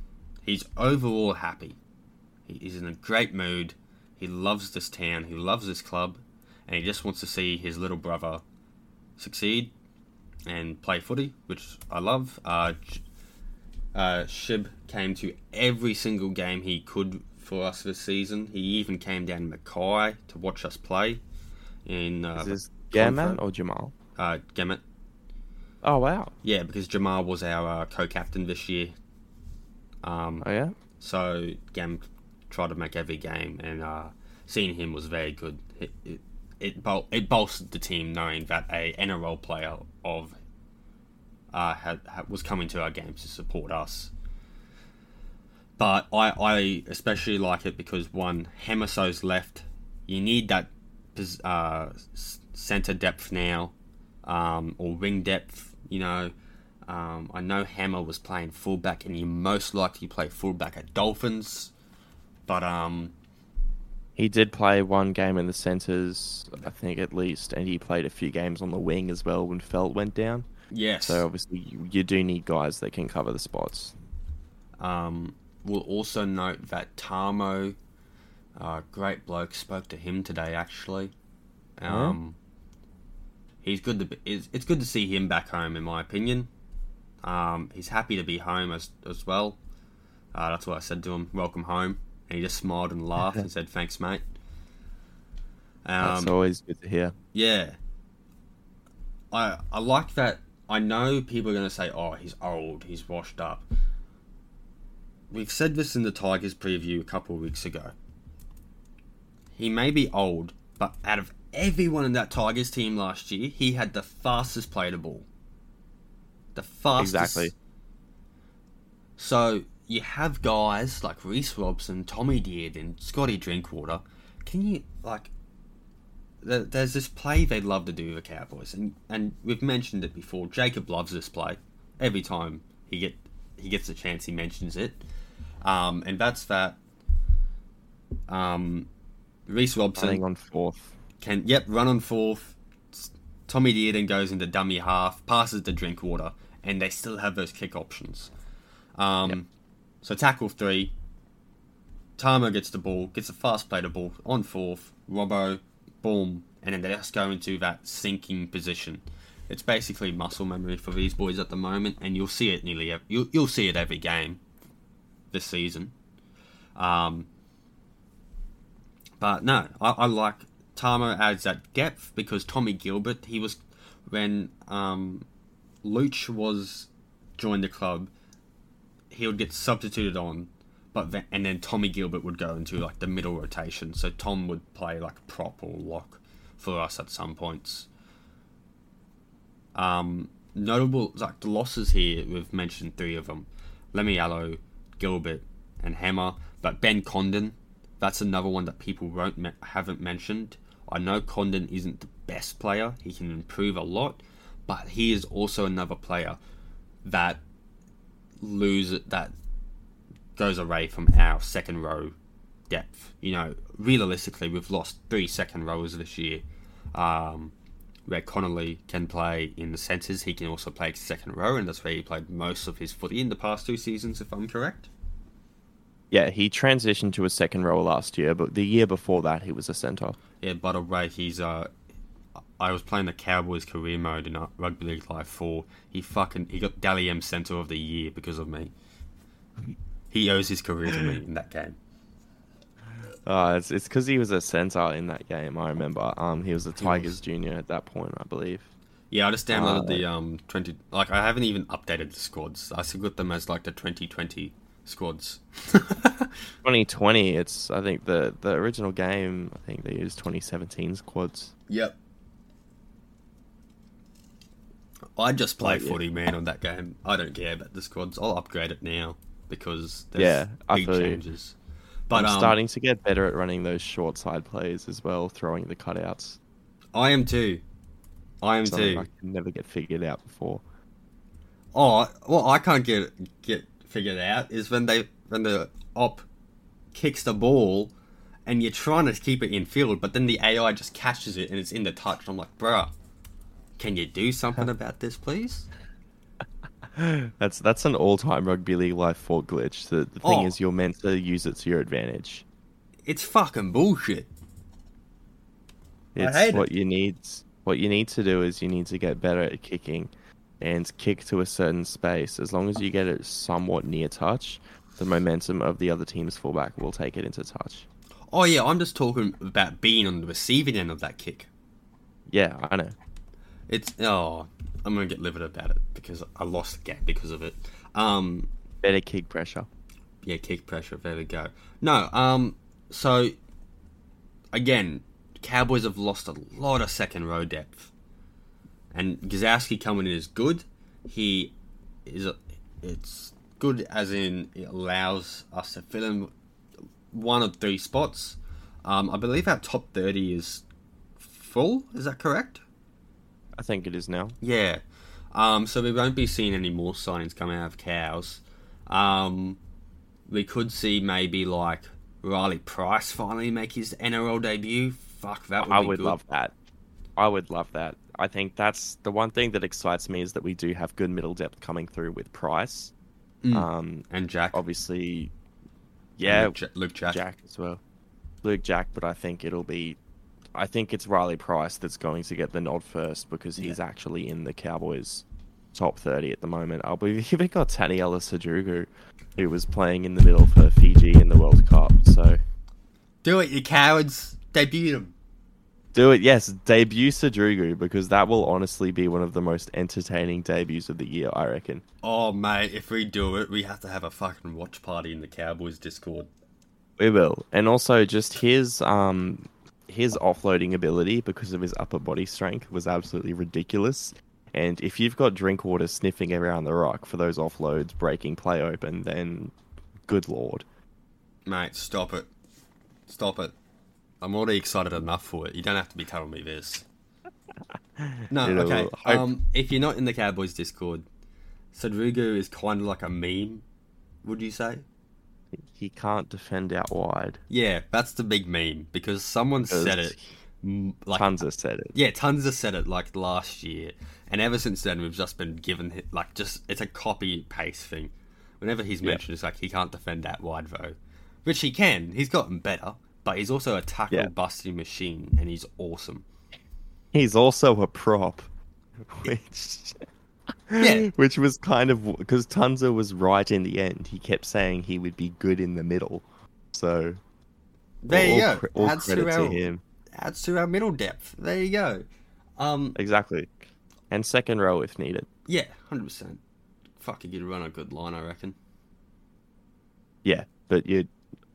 he's overall happy. He- He's in a great mood. He loves this town. He loves this club, and he just wants to see his little brother succeed and play footy, which I love. Uh, uh, Shib came to every single game he could for us this season. He even came down to Mackay to watch us play in uh, is this Gaman or Jamal? uh, Gemmet. Oh wow! Yeah, because Jamal was our uh, co-captain this year. Um, Oh yeah. So Gam tried to make every game, and uh, seeing him was very good. It it it, bol- it bolstered the team knowing that a NRL player of uh, had, had was coming to our games to support us. But I, I especially like it because one Hamiso's left. You need that uh, center depth now, um, or wing depth. You know, um, I know Hammer was playing fullback, and you most likely play fullback at Dolphins. But um, He did play one game in the centres, I think at least, and he played a few games on the wing as well when Feldt went down. yes. So obviously you, you do need guys that can cover the spots. Um, we'll also note that Tamo, uh, great bloke, spoke to him today. Actually, um, he's good to be, it's, it's good to see him back home, in my opinion. Um, he's happy to be home as as well. Uh, that's what I said to him. Welcome home, and he just smiled and laughed and said, "Thanks, mate." That's Um, always good to hear. yeah. I I like that. I know people are going to say, "Oh, he's old. He's washed up." We've said this in the Tigers preview a couple of weeks ago. He may be old, but out of everyone in that Tigers team last year, he had the fastest play to ball. The fastest. Exactly. So you have guys like Reece Robson, Tommy Deard, and Scotty Drinkwater. Can you like? th- There's this play they love to do with the Cowboys, and and we've mentioned it before. Jacob loves this play. Every time he get he gets a chance, he mentions it. Um, and that's that. Um, Reece Robson Running on fourth. can yep run on fourth. Tommy Dearden goes into dummy half, passes to Drinkwater, and they still have those kick options. Um, Yep. So tackle three. Tamo gets the ball, gets a fast play to ball on fourth. Robbo, boom, and then they just go into that sinking position. It's basically muscle memory for these boys at the moment, and you'll see it nearly. Every, you'll you'll see it every game this season. Um, but no, I, I like Tamo adds that depth because Tommy Gilbert, he was when um, Luch was joined the club, he would get substituted on, but then, and then Tommy Gilbert would go into like the middle rotation. So Tom would play like prop or lock for us at some points. Um, notable like the losses here. We've mentioned three of them: Lemialo, Gilbert, and Hammer. But Ben Condon, that's another one that people won't me- haven't mentioned. I know Condon isn't the best player; he can improve a lot, but he is also another player that lose that goes away from our second row depth. You know, realistically, we've lost three second rows this year. Um, where Connolly can play in the centres, he can also play second row, and that's where he played most of his footy in the past two seasons, if I'm correct. Yeah, he transitioned to a second row last year, but the year before that he was a centre. Yeah, by the way, he's uh, I was playing the Cowboys career mode in uh, Rugby League Live Four. He fucking he got Dally M Centre of the Year because of me. He owes his career to me in that game. Uh, it's it's because he was a centre in that game. I remember. Um, he was a Tigers was. junior at that point, I believe. Yeah, I just downloaded Uh, the um twenty. Like I haven't even updated the squads. I still got them as like the twenty twenty squads. 2020. It's I think the the original game. I think they used 2017 squads. Yep. I just play Oh, yeah. footy, man, on that game. I don't care about the squads. I'll upgrade it now because there's Yeah, big changes. But I'm um, starting to get better at running those short side plays as well, throwing the cutouts. I am too. I am Something too. I can never get figured out before. Oh, what I can't get get figured out is when they when the op kicks the ball and you're trying to keep it in field, but then the AI just catches it and it's in the touch. I'm like, bruh, can you do something about this, please? That's that's an all-time rugby league life fault glitch. The, the thing Oh. is, you're meant to use it to your advantage. It's fucking bullshit. I It's hate what you need. What you need to do is you need to get better at kicking, and kick to a certain space. As long as you get it somewhat near touch, the momentum of the other team's fullback will take it into touch. Oh yeah, I'm just talking about being on the receiving end of that kick. Yeah, I know. It's oh, I'm gonna get livid about it because I lost the game because of it. Um, Better kick pressure. yeah, kick pressure. There we go. No, um, so again, Cowboys have lost a lot of second row depth, and Gosiewski coming in is good. He is a, it's good as in it allows us to fill in one of three spots. Um, I believe our top thirty is full. Is that correct? I think it is now. Yeah. Um, so we won't be seeing any more signings coming out of cows. Um, we could see maybe like Riley Price finally make his NRL debut. Fuck, that would I would good. love that. I would love that. I think that's the one thing that excites me is that we do have good middle depth coming through with Price. Mm. Um, and Jack. obviously, yeah, Luke, Luke Jack. Jack as well. Luke Jack, but I think it'll be. I think it's Riley Price that's going to get the nod first because he's actually in the Cowboys' top 30 at the moment. I believe even got Taniela Sadrugu, who was playing in the middle for Fiji in the World Cup. So Do it, you cowards! Debut him. do it, yes, debut Sadrugu because that will honestly be one of the most entertaining debuts of the year, I reckon. Oh mate, if we do it, we have to have a fucking watch party in the Cowboys Discord. We will, and also just his um his offloading ability because of his upper body strength was absolutely ridiculous. And if you've got Drinkwater sniffing around the rock for those offloads, breaking play open, then good lord. Mate, stop it. Stop it. I'm already excited enough for it. You don't have to be telling me this. No, okay. Um, if you're not in the Cowboys Discord, Sadrugu is kind of like a meme, would you say? He can't defend out wide. Yeah, that's the big meme because someone said it. Like, Tons said it. yeah, tons have said it like last year, and ever since then we've just been given like just it's a copy paste thing. Whenever he's Yeah. mentioned, it's like he can't defend that wide though, which he can. He's gotten better, but he's also a tackle Yeah. busting machine, and he's awesome. He's also a prop, which Yeah. which was kind of because Tunza was right in the end. He kept saying he would be good in the middle, so There you all go. all adds credit to to our him. adds to our middle depth. There you go. Um, Exactly. And second row if needed. yeah, hundred percent. Fuck, you could run a good line, I reckon. Yeah, but you,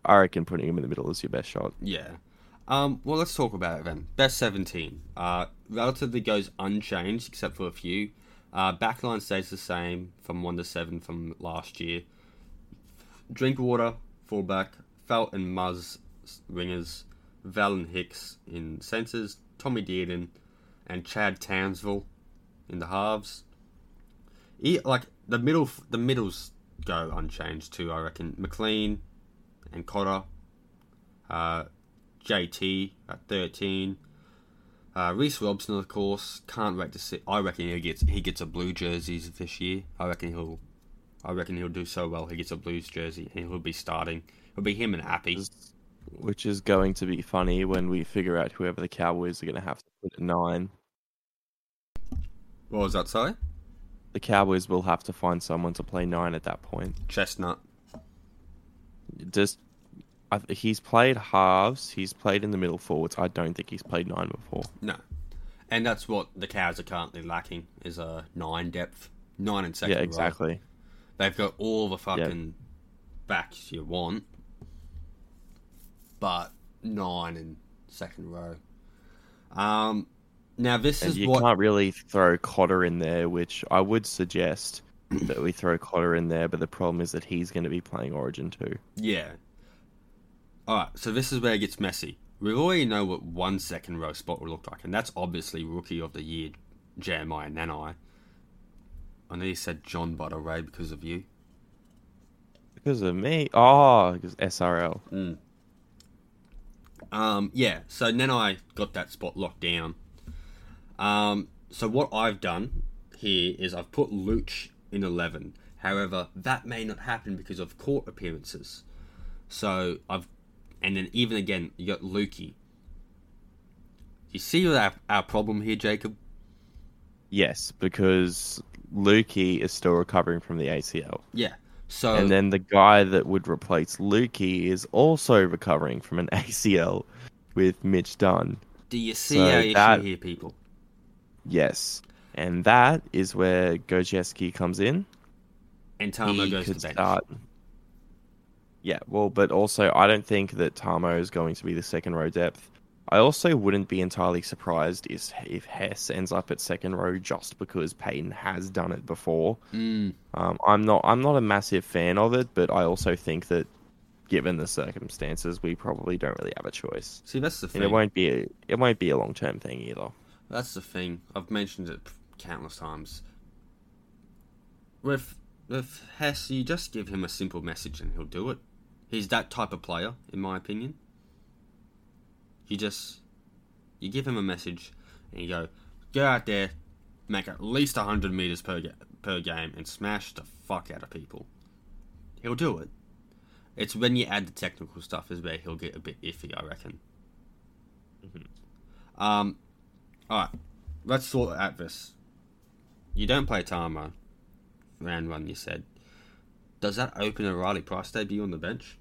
I reckon putting him in the middle is your best shot. Yeah. Um, well, let's talk about it then. Best 17. Uh, relatively goes unchanged except for a few. Uh, backline stays the same from 1 to 7 from last year. Drinkwater, fullback. Feldt and Muzz, wingers. Val and Hicks in centres. Tommy Dearden and Chad Townsend in the halves. E- like, the middle, the middles go unchanged too, I reckon. McLean and Cotter. Uh, JT at 13. Uh, Reece Robson, of course, can't wait to see. I reckon he gets he gets a blue jerseys this year. I reckon he'll, I reckon he'll do so well. He gets a Blues jersey and he'll be starting. It'll be him and Happy. Which is going to be funny when we figure out whoever the Cowboys are going to have to put at nine. What was that? Sorry, The Cowboys will have to find someone to play nine at that point. Chester. Just, he's played halves. He's played in the middle forwards. I don't think he's played nine before. No, and that's what the Cows are currently lacking is a nine depth, nine and second. yeah, exactly. They've got all the fucking backs you want, but nine in second row. Um, Now this And is you what can't really throw Cotter in there, which I would suggest that we throw Cotter in there, but the problem is that he's going to be playing Origin too. Yeah. Alright, so this is where it gets messy. We already know what one second row spot will look like, and that's obviously Rookie of the Year, Jeremiah Nanai. I know you said John Butter Ray because of you. Because of me? Oh, because SRL. Mm. Um, yeah, so Nanai got that spot locked down. Um, so what I've done here is I've put Luch in 11. However, that may not happen because of court appearances. So I've, and then even again, you got Luki. You see our, our problem here, Jacob? Yes, because Luki is still recovering from the ACL. Yeah. So and then the guy that would replace Luki is also recovering from an ACL with Mitch Dunn. do you see so our issue that- here, people? Yes. And that is where Gosiewski comes in. And Tamo goes to bench. start. Yeah, well, but also I don't think that Tamo is going to be the second row depth. I also wouldn't be entirely surprised if if Hess ends up at second row just because Payten has done it before. Mm, Um, I'm not I'm not a massive fan of it, but I also think that given the circumstances, we probably don't really have a choice. see, that's the And thing. it won't be a, it won't be a long term thing either. That's the thing. I've mentioned it countless times. With with Hess, you just give him a simple message and he'll do it. He's that type of player, in my opinion. You just you give him a message and you go, go out there, make at least hundred meters per ga- per game, and smash the fuck out of people. He'll do it. It's when you add the technical stuff is where he'll get a bit iffy, I reckon. Um, all right, let's sort out this. You don't play Tama, round one. You said. Does that open a Riley Price debut on the bench?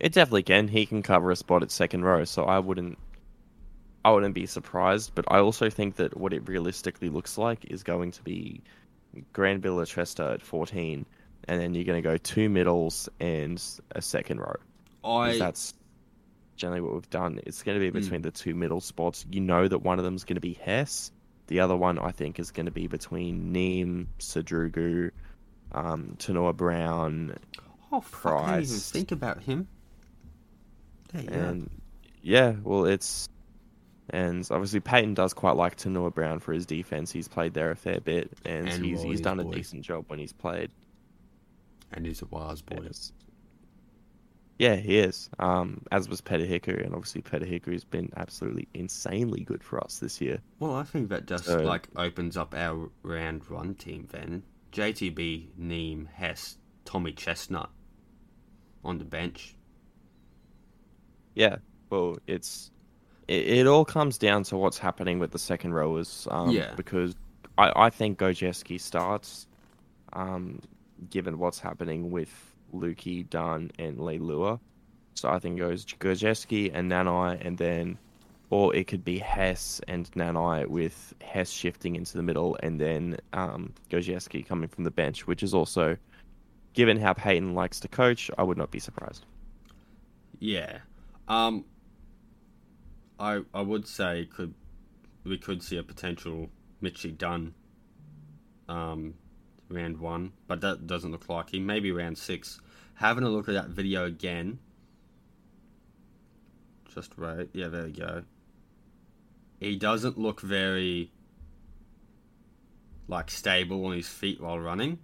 It definitely can. He can cover a spot at second row, so I wouldn't I wouldn't be surprised. But I also think that what it realistically looks like is going to be Granville Tresta at fourteen, and then you're going to go two middles and a second row. I that's generally what we've done. It's going to be Hmm. between the two middle spots. You know that one of them is going to be Hess. The other one, I think, is going to be between Neem, Sadrugu, um, Taunoa-Brown, oh fuck, I didn't even think about him. There you go. and yeah, well, it's and obviously Payten does quite like Taunoa-Brown for his defense. He's played there a fair bit, and, And he's he's done a decent job when he's played. And he's a wise boy. Yes. Yeah, he is. Um, as was Peta Hiku, and obviously Peta Hiku's been absolutely insanely good for us this year. Well, I think that just So- like opens up our round one team then. JTB, Neem, Hess, Tommy Chester on the bench. Yeah, well, it's it, it all comes down to what's happening with the second rowers. Um, Yeah. Because I, I think Gosiewski starts, um, given what's happening with Luki, Dunn, and Leilua. So I think it goes Gosiewski and Nanai, and then, or it could be Hess and Nanai with Hess shifting into the middle, and then um, Gosiewski coming from the bench, which is also, given how Payten likes to coach, I would not be surprised. Yeah. Um I I would say could we could see a potential Mitchie Dunn um round one, but that doesn't look like likely. Maybe round six. Having a look at that video again. Just right. Yeah, there we go. He doesn't look very like stable on his feet while running.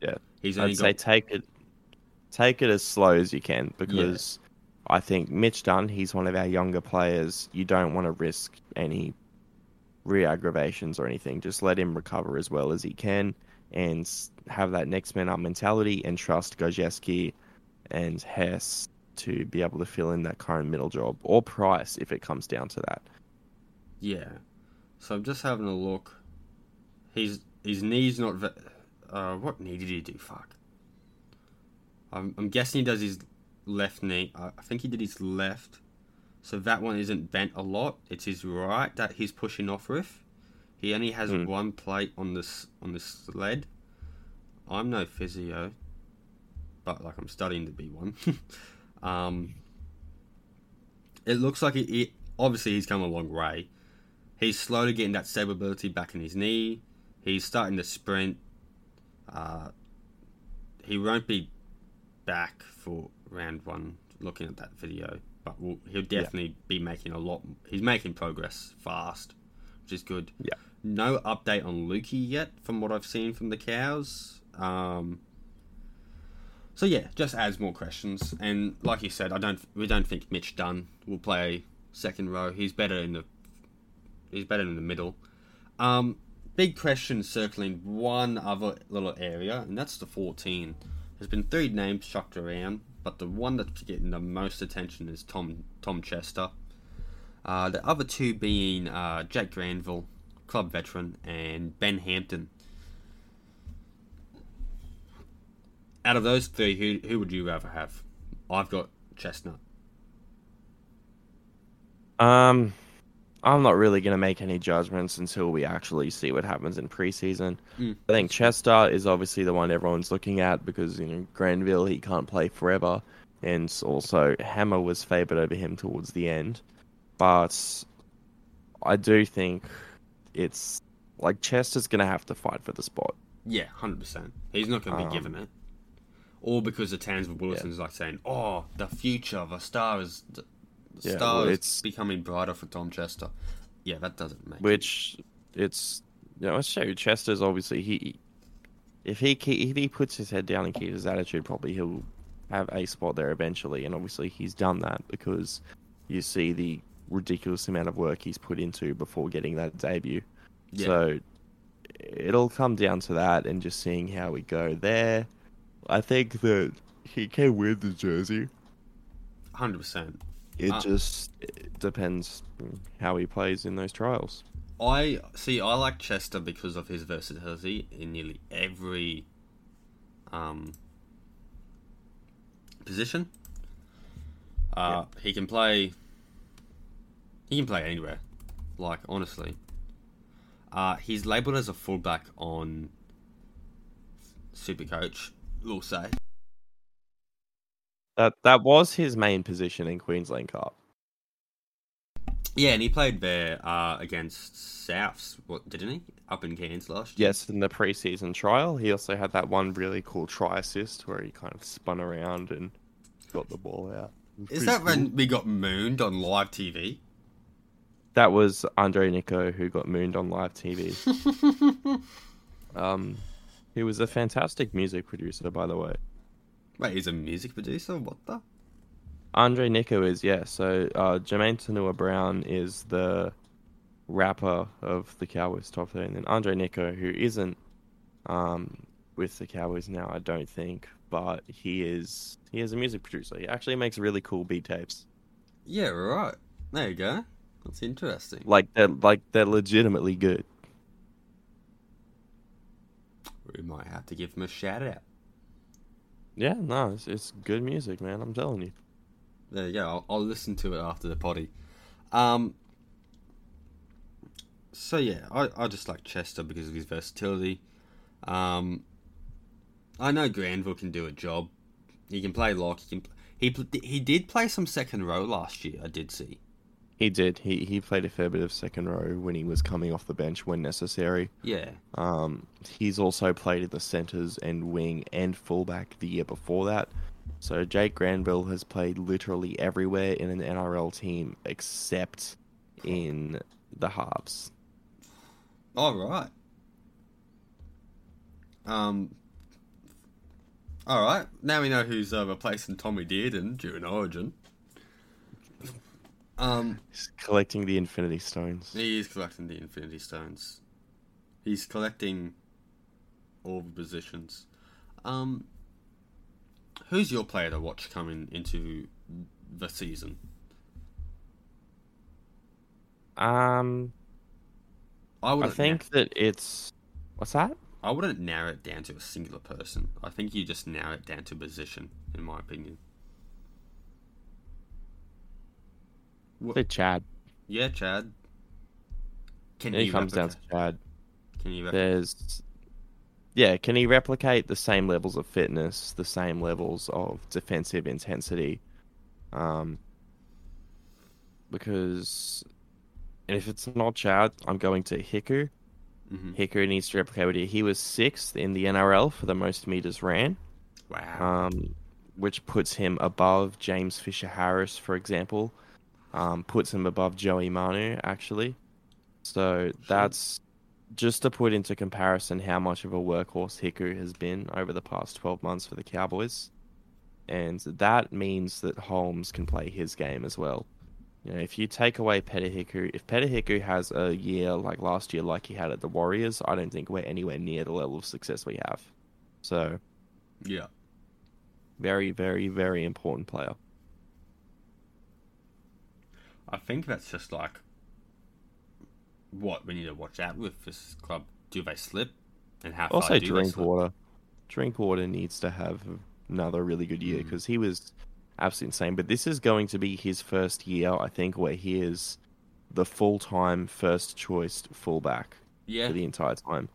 Yeah. He's only I'd say take it, take it as slow as you can because I think Mitch Dunn, he's one of our younger players. You don't want to risk any re-aggravations or anything. Just let him recover as well as he can and have that next man up mentality and trust Gosiewski and Hess to be able to fill in that current middle job or Price if it comes down to that. Yeah. So I'm just having a look. His his knee's not. Ve- uh, what knee did he do? Fuck. I'm I'm guessing he does his left knee. I I think he did his left. So that one isn't bent a lot. It's his right that he's pushing off with. He only has Hmm. one plate on this on this sled. I'm no physio, but like I'm studying to be one. um, it looks like it, it obviously he's come a long way. He's slowly getting that stability back in his knee. He's starting to sprint. Uh, he won't be back for round one. Looking at that video, but we'll, he'll definitely yeah. be making a lot. He's making progress fast, which is good. Yeah. No update on Luki yet, from what I've seen from the cows. Um, so yeah, just adds more questions. And like you said, I don't. We don't think Mitch Dunn will play second row. He's better in the. He's better in the middle. Um, big question circling one other little area, and that's the 14. There's been three names chucked around but the one that's getting the most attention is Tom Tom Chester. Uh, the other two being uh, Granville, club veteran, and Ben Hampton. Out of those three, who who would you rather have? I've got Chester. Um, I'm not really going to make any judgments until we actually see what happens in preseason. Mm. I think Chester is obviously the one everyone's looking at because you know Granville he can't play forever, and also Hammer was favoured over him towards the end. But I do think it's like Chester's going to have to fight for the spot. Yeah, hundred percent. He's not going to be um, given it. All because the Townsville Wilson's yeah. like saying, "Oh, the future of a star is the yeah, stars well, it's becoming brighter for Tom Chester. Yeah, that doesn't make which it's you know, it's true. Chester's obviously he if he if he puts his head down and keeps his attitude, probably he'll have a spot there eventually. And obviously he's done that because you see the ridiculous amount of work he's put into before getting that debut. Yeah. So it'll come down to that and just seeing how we go there. I think that he can win the jersey. Hundred percent. It uh, just it depends how he plays in those trials. I see. I like Chester because of his versatility in nearly every um, position. Uh, yeah. He can play. He can play anywhere. Like honestly, uh, he's labelled as a fullback on Supercoach. We'll say that that was his main position in Queensland Cup. Yeah, and he played there uh, against Souths, what didn't he? Up in Cairns last year. Yes, in the preseason trial, he also had that one really cool try assist where he kind of spun around and got the ball out. Is that cool. when we got mooned on live TV? That was Andre Nico who got mooned on live TV. um, he was a fantastic music producer, by the way. Wait, he's a music producer? What the? Andre Nico is, yeah. So uh, Jamayne Taunoa-Brown is the rapper of the Cowboys top 13. And then Andre Nico, who isn't um, with the Cowboys now, I don't think, but he is he is a music producer. He actually makes really cool beat tapes. Yeah, right. There you go. That's interesting. Like they're like they're legitimately good. We might have to give him a shout out. Yeah, no, it's, it's good music, man. I'm telling you. There you go. I'll, I'll listen to it after the potty. Um. So yeah, I, I just like Chester because of his versatility. Um. I know Granville can do a job. He can play lock. He can. He he did play some second row last year. I did see. He did. He he played a fair bit of second row when he was coming off the bench when necessary. Yeah. Um, he's also played in the centres and wing and fullback the year before that. So Jake Granville has played literally everywhere in an NRL team except in the halves. All right. Um. All right. Now we know who's uh, replacing Tommy Dearden during Origin. Um, He's collecting the Infinity Stones. He is collecting the Infinity Stones. He's collecting all the positions. Um, who's your player to watch coming into the season? Um, I would. I think that it's what's that? I wouldn't narrow it down to a singular person. I think you just narrow it down to position, in my opinion. Say Chad. Yeah, Chad. Can he comes down to Chad. Can he? There's, yeah. Can he replicate the same levels of fitness, the same levels of defensive intensity? Um, because and if it's not Chad, I'm going to Hiku. hmm Hiku needs to replicate what he he was sixth in the NRL for the most meters ran, Wow. um, which puts him above James Fisher Harris, for example. Um, puts him above Joey Manu actually. So that's just to put into comparison how much of a workhorse Hiku has been over the past 12 months for the Cowboys. And that means that Holmes can play his game as well. You know, if you take away Peta Hiku, if Peta Hiku has a year like last year, like he had at the Warriors, I don't think we're anywhere near the level of success we have. So, yeah. very, very, very important player. I think that's just like what we need to watch out with this club. Do they slip? And how far Also, do they slip? Drinkwater. Drinkwater needs to have another really good year Mm. because he was absolutely insane. But this is going to be his first year, I think, where he is the full time first choice fullback Yeah. for the entire time.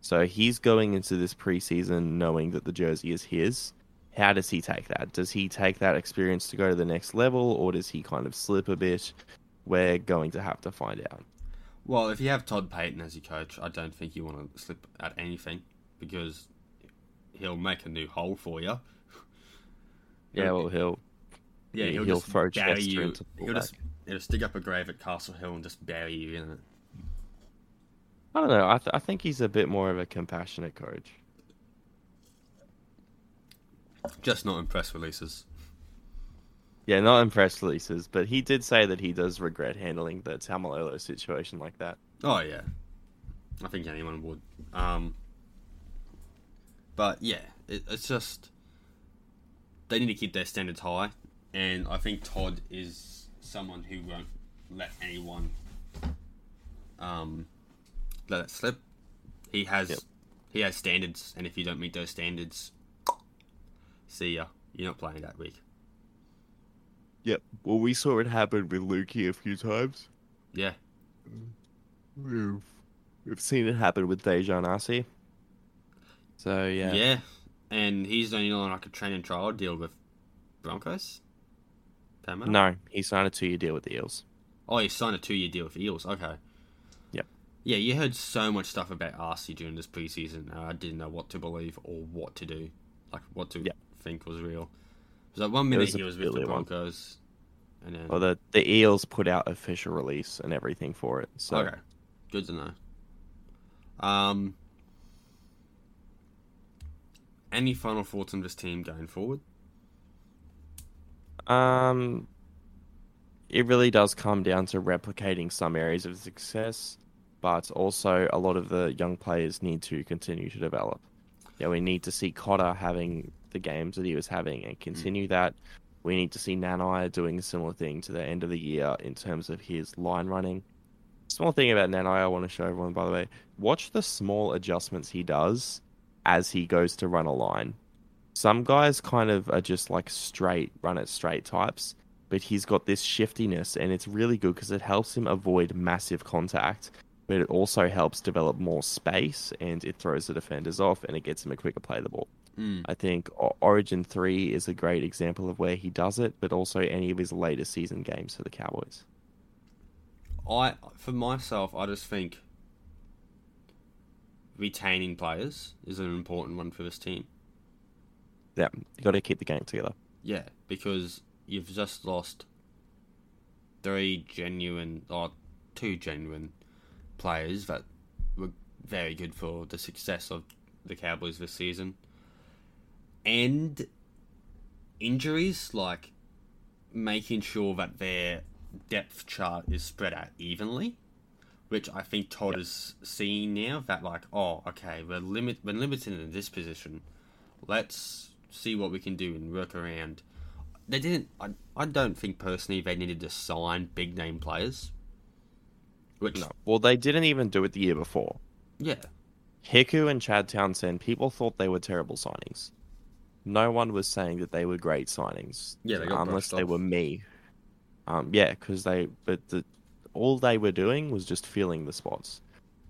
So he's going into this preseason knowing that the jersey is his. How does he take that? Does he take that experience to go to the next level, or does he kind of slip a bit? We're going to have to find out. Well, if you have Todd Payten as your coach, I don't think you want to slip at anything because he'll make a new hole for you. Yeah, well, he'll yeah, he- he'll, he'll just throw bury you. into He'll just he'll just dig up a grave at Castle Hill and just bury you in it. I don't know. I, th- I think he's a bit more of a compassionate coach. Just not in press releases. Yeah, not in press releases, but he did say that he does regret handling the Taumalolo situation like that. Oh yeah, I think anyone would. Um, but yeah, it, it's just they need to keep their standards high, and I think Todd is someone who won't let anyone um, let it slip. He has Yep. he has standards, and if you don't meet those standards, see ya. You're not playing that week. Yep. Well, we saw it happen with Luki a few times. Yeah, We've, we've seen it happen with Daejarn Asi. So, yeah. yeah, and he's the only on like a train and trial deal with Broncos. No, he signed a two year deal with the Eels. Oh, he signed a two-year deal with the Eels. Okay. Yep. Yeah, you heard so much stuff about Asi during this preseason. and I didn't know what to believe or what to do, like what to Yep. Think was real. So one minute was he was with the one. Broncos, and then Well, the, the Eels put out official release and everything for it. So, okay, good to know. Um, any final thoughts on this team going forward? Um, it really does come down to replicating some areas of success, but also a lot of the young players need to continue to develop. Yeah, we need to see Cotter having the games that he was having and hmm. continue that. We need to see Nanai doing a similar thing to the end of the year in terms of his line running. Small thing about Nanai I want to show everyone, by the way. Watch the small adjustments he does as he goes to run a line some guys kind of are just like straight, run it straight types, but he's got this shiftiness and it's really good because it helps him avoid massive contact, but it also helps develop more space and it throws the defenders off and it gets him a quicker play the ball. Mm. I think Origin 3 is a great example of where he does it, but also any of his later season games for the Cowboys. I, for myself, I just think retaining players is an important one for this team. Yeah, you got to keep the game together. Yeah, because you've just lost three genuine, or two genuine players that were very good for the success of the Cowboys this season. And injuries, like making sure that their depth chart is spread out evenly, which I think Todd is seeing now. That like, oh, okay, we're limit we're limited in this position. Let's see what we can do and work around. They didn't. I, I don't think personally they needed to sign big name players. Which No. Well, they didn't even do it the year before. yeah, Hiku and Chad Townsend, people thought they were terrible signings. No one was saying that they were great signings. Yeah, they got unless they off. were me. Um, yeah, because they, but the, all they were doing was just filling the spots.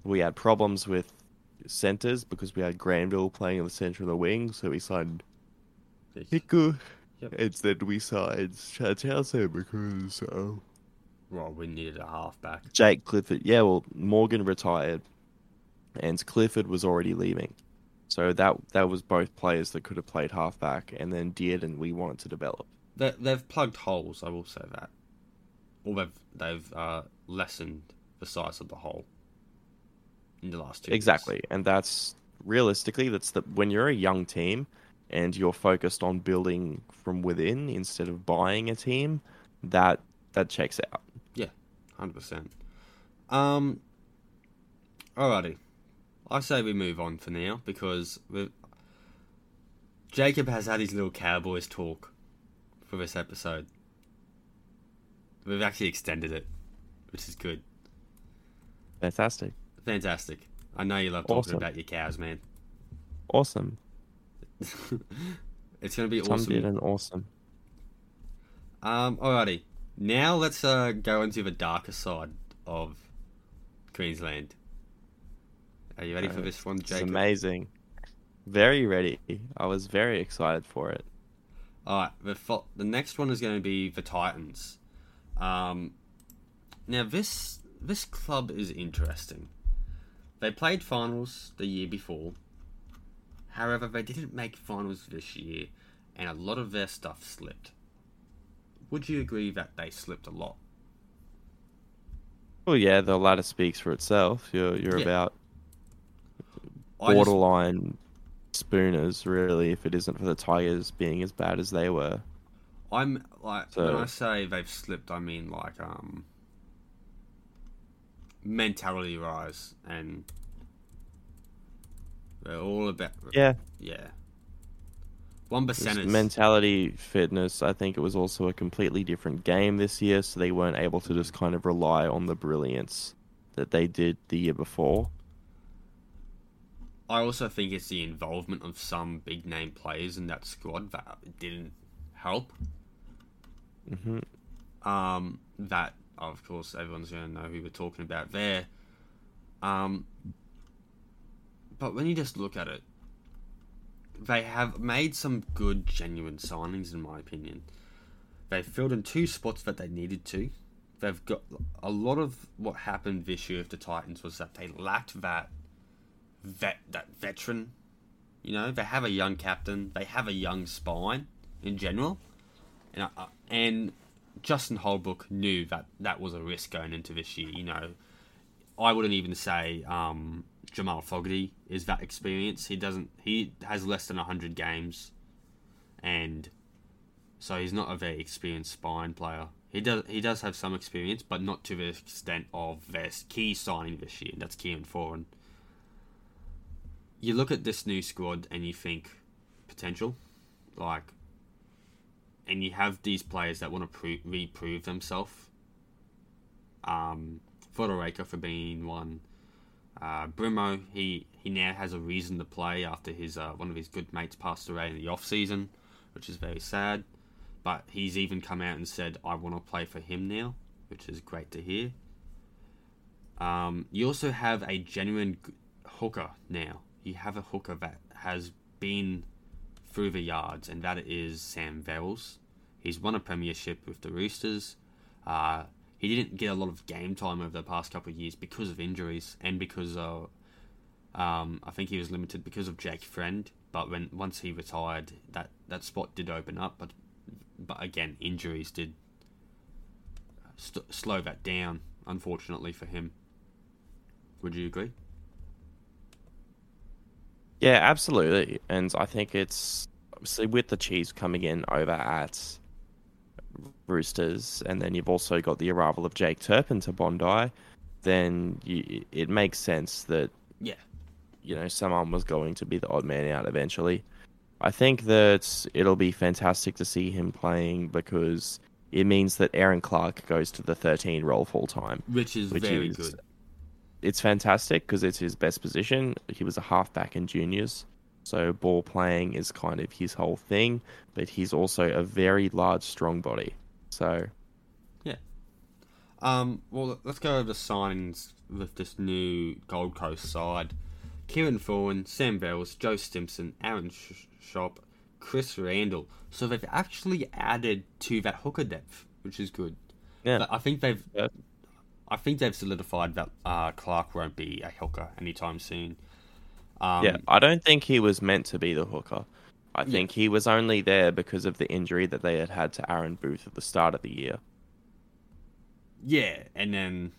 We had problems with centers because we had Granville playing in the center of the wing, so we signed Hiku. Yep. Instead, we signed Chad Townsend because uh, Well, we needed a halfback. Jake Clifford. Yeah, well, Morgan retired, and Clifford was already leaving. So that that was both players that could have played halfback, and then did, and we wanted to develop. They, they've plugged holes. I will say that. Or they've they've uh, lessened the size of the hole in the last two. Exactly, years. and that's realistically that's the when you're a young team and you're focused on building from within instead of buying a team, that that checks out. Yeah, hundred percent. Um. Alrighty, I say we move on for now because Jacob has had his little Cowboys talk for this episode. We've actually extended it, which is good. Fantastic. Fantastic. I know you love talking Awesome. about your cows, man. Awesome. it's going to be Tom awesome. did an awesome. Um, alrighty. Now let's uh, go into the darker side of Queensland. Are you ready for Uh, this one, It's amazing. Very ready. I was very excited for it. Alright, the fo- the next one is going to be the Titans. Um, now this this club is interesting. They played finals the year before. However, they didn't make finals this year, and a lot of their stuff slipped. Would you agree that they slipped a lot? Well, yeah, the ladder speaks for itself. You're you're Yeah. about I just- borderline spooners, really. If it isn't for the Tigers being as bad as they were. I'm like So- when I say they've slipped, I mean like um mentality rise and they're all about Yeah, yeah. One percenters. mentality, fitness. I think it was also a completely different game this year, so they weren't able to just kind of rely on the brilliance that they did the year before. I also think it's the involvement of some big name players in that squad that didn't help. hmm Um, that of course everyone's going to know who we're talking about there. Um, but when you just look at it, they have made some good, genuine signings, in my opinion. They filled in two spots that they needed to. They've got a lot of what happened this year with the Titans was that they lacked that vet, that veteran. You know, they have a young captain. They have a young spine in general, and uh, and Justin Holbrook knew that that was a risk going into this year. You know, I wouldn't even say um, Jamal Fogarty is that experience. He doesn't. He has less than hundred games, and so he's not a very experienced spine player. He does. He does have some experience, but not to the extent of their key signing this year. and That's Kieran Foran. You look at this new squad and you think potential, like and you have these players that want to pro- reprove themselves. Um, for being one. Uh, Brimo, he, he now has a reason to play after his uh, one of his good mates passed away in the off season, which is very sad. But he's even come out and said, "I want to play for him now," which is great to hear. Um, you also have a genuine hooker now. You have a hooker that has been through the yards, and that is Sam Verrills. He's won a premiership with the Roosters. Uh, he didn't get a lot of game time over the past couple of years because of injuries and because of, um, I think he was limited because of Jake Friend. But when once he retired, that, that spot did open up. But but again, injuries did st- slow that down. Unfortunately for him. Would you agree? Yeah, absolutely. And I think it's obviously with the Chiefs coming in over at Roosters, and then you've also got the arrival of Jake Turpin to Bondi, then you, it makes sense that Yeah. you know someone was going to be the odd man out eventually. I think that it'll be fantastic to see him playing because it means that Erin Clark goes to the 13 role full time. Which is Which very is- good. It's fantastic because it's his best position. He was a halfback in juniors, so ball playing is kind of his whole thing. But he's also a very large, strong body. So yeah. Um, well, let's go over the signings with this new Gold Coast side. Kieran Foran, Sam Verrills, Joe Stimson, Aaron Sh- Schoupp, Chris Randall. So they've actually added to that hooker depth, which is good. Yeah. But I think they've Yeah. I think they've solidified that uh, Clark won't be a hooker anytime soon. Um, yeah, I don't think he was meant to be the hooker. I Yeah. think he was only there because of the injury that they had had to Aaron Booth at the start of the year. Yeah, and then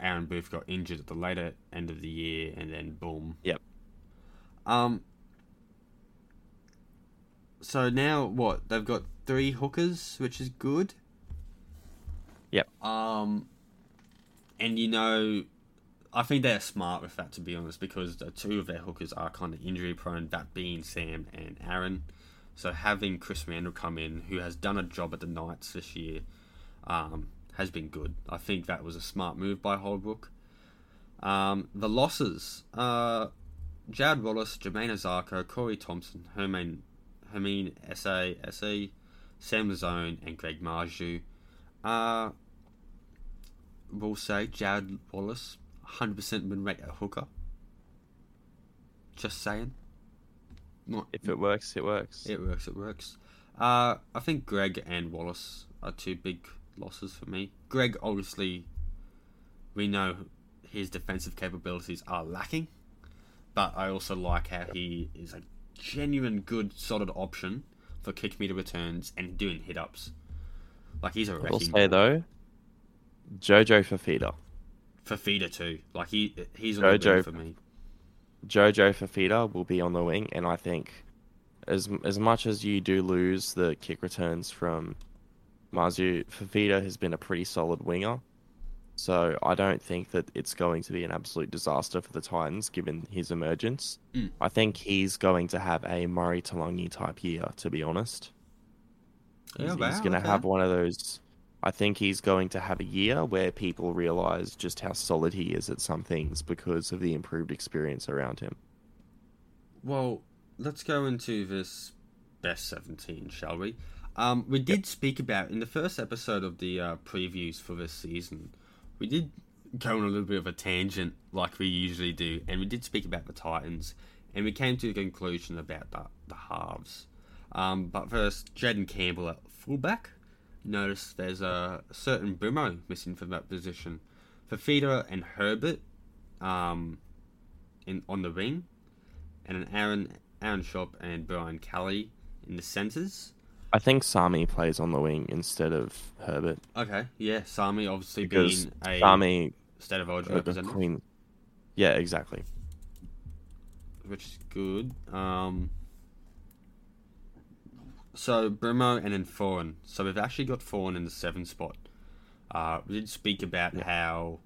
Aaron Booth got injured at the later end of the year, and then boom. Yep. Um. So now what? They've got three hookers, which is good. Yep. Um. And you know, I think they're smart with that, to be honest, because the two of their hookers are kind of injury prone. That being Sam and Aaron. So having Chris Randall come in, who has done a job at the Knights this year, um, has been good. I think that was a smart move by Holbrook. Um, the losses: uh, Jad Wallace, Jermaine Azarko, Corey Thompson, Herman, Hermine Sa Sa, Sam Lisone, and Greg Marzhew. Uh, we'll say Jad Wallace, 100% win rate at hooker. Just saying. Not, If it works, it works. it works, it works. Uh, I think Greg and Wallace are two big losses for me. Greg, obviously, we know his defensive capabilities are lacking, but I also like how he is a genuine, good, solid option for kick meter returns and doing hit ups. Like he's a I will say ball. though, Jojo Fifita. feeder too. Like he he's on the Jojo. wing for me. Jojo Fifita will be on the wing, and I think as as much as you do lose the kick returns from Marzhew, Fifita has been a pretty solid winger. So I don't think that it's going to be an absolute disaster for the Titans given his emergence. Mm. I think he's going to have a Murray Taulagi type year, to be honest. He's, Yeah, he's wow, going to okay. have one of those. I think he's going to have a year where people realize just how solid he is at some things because of the improved experience around him. Well, let's go into this best 17, shall we? Um, we did speak about in the first episode of the uh, previews for this season. We did go on a little bit of a tangent, like we usually do, and we did speak about the Titans, and we came to the conclusion about the, the halves. Um, but first, Jayden Campbell at fullback. Notice there's a certain Brimo missing from that position. Fifita and Herbert um, in on the wing and an Aaron Aaron Schoupp and Brian Kelly in the centres. I think Sami plays on the wing instead of Herbert Okay, yeah, Sami obviously because being a Sami, state of origin representative, Queen. Yeah, exactly. which is good. Um, so Brimo and then Foran. So we've actually got Foran in the seven spot. Uh, we did speak about Yeah. how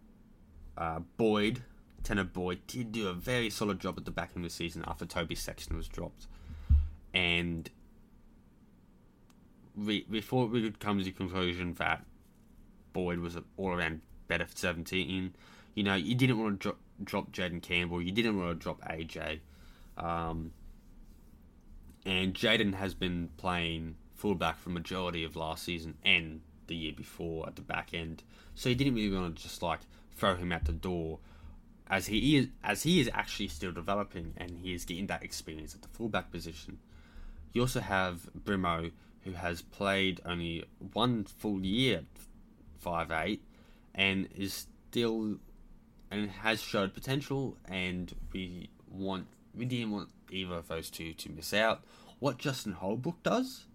uh, Boyd, Tanah Boyd, did do a very solid job at the back end of the season after Toby Sexton was dropped, and we we thought we could come to the conclusion that Boyd was an all around better for seventeen. You know, you didn't want to drop drop Jayden Campbell, you didn't want to drop AJ, um, and Jayden has been playing fullback for majority of last season and the year before at the back end, so you didn't really want to just like throw him out the door. As he is, as he is actually still developing, and he is getting that experience at the fullback position. You also have Brimo, who has played only one full year five eight, and is still and has showed potential. And we want we didn't want either of those two to miss out. What Justin Holbrook does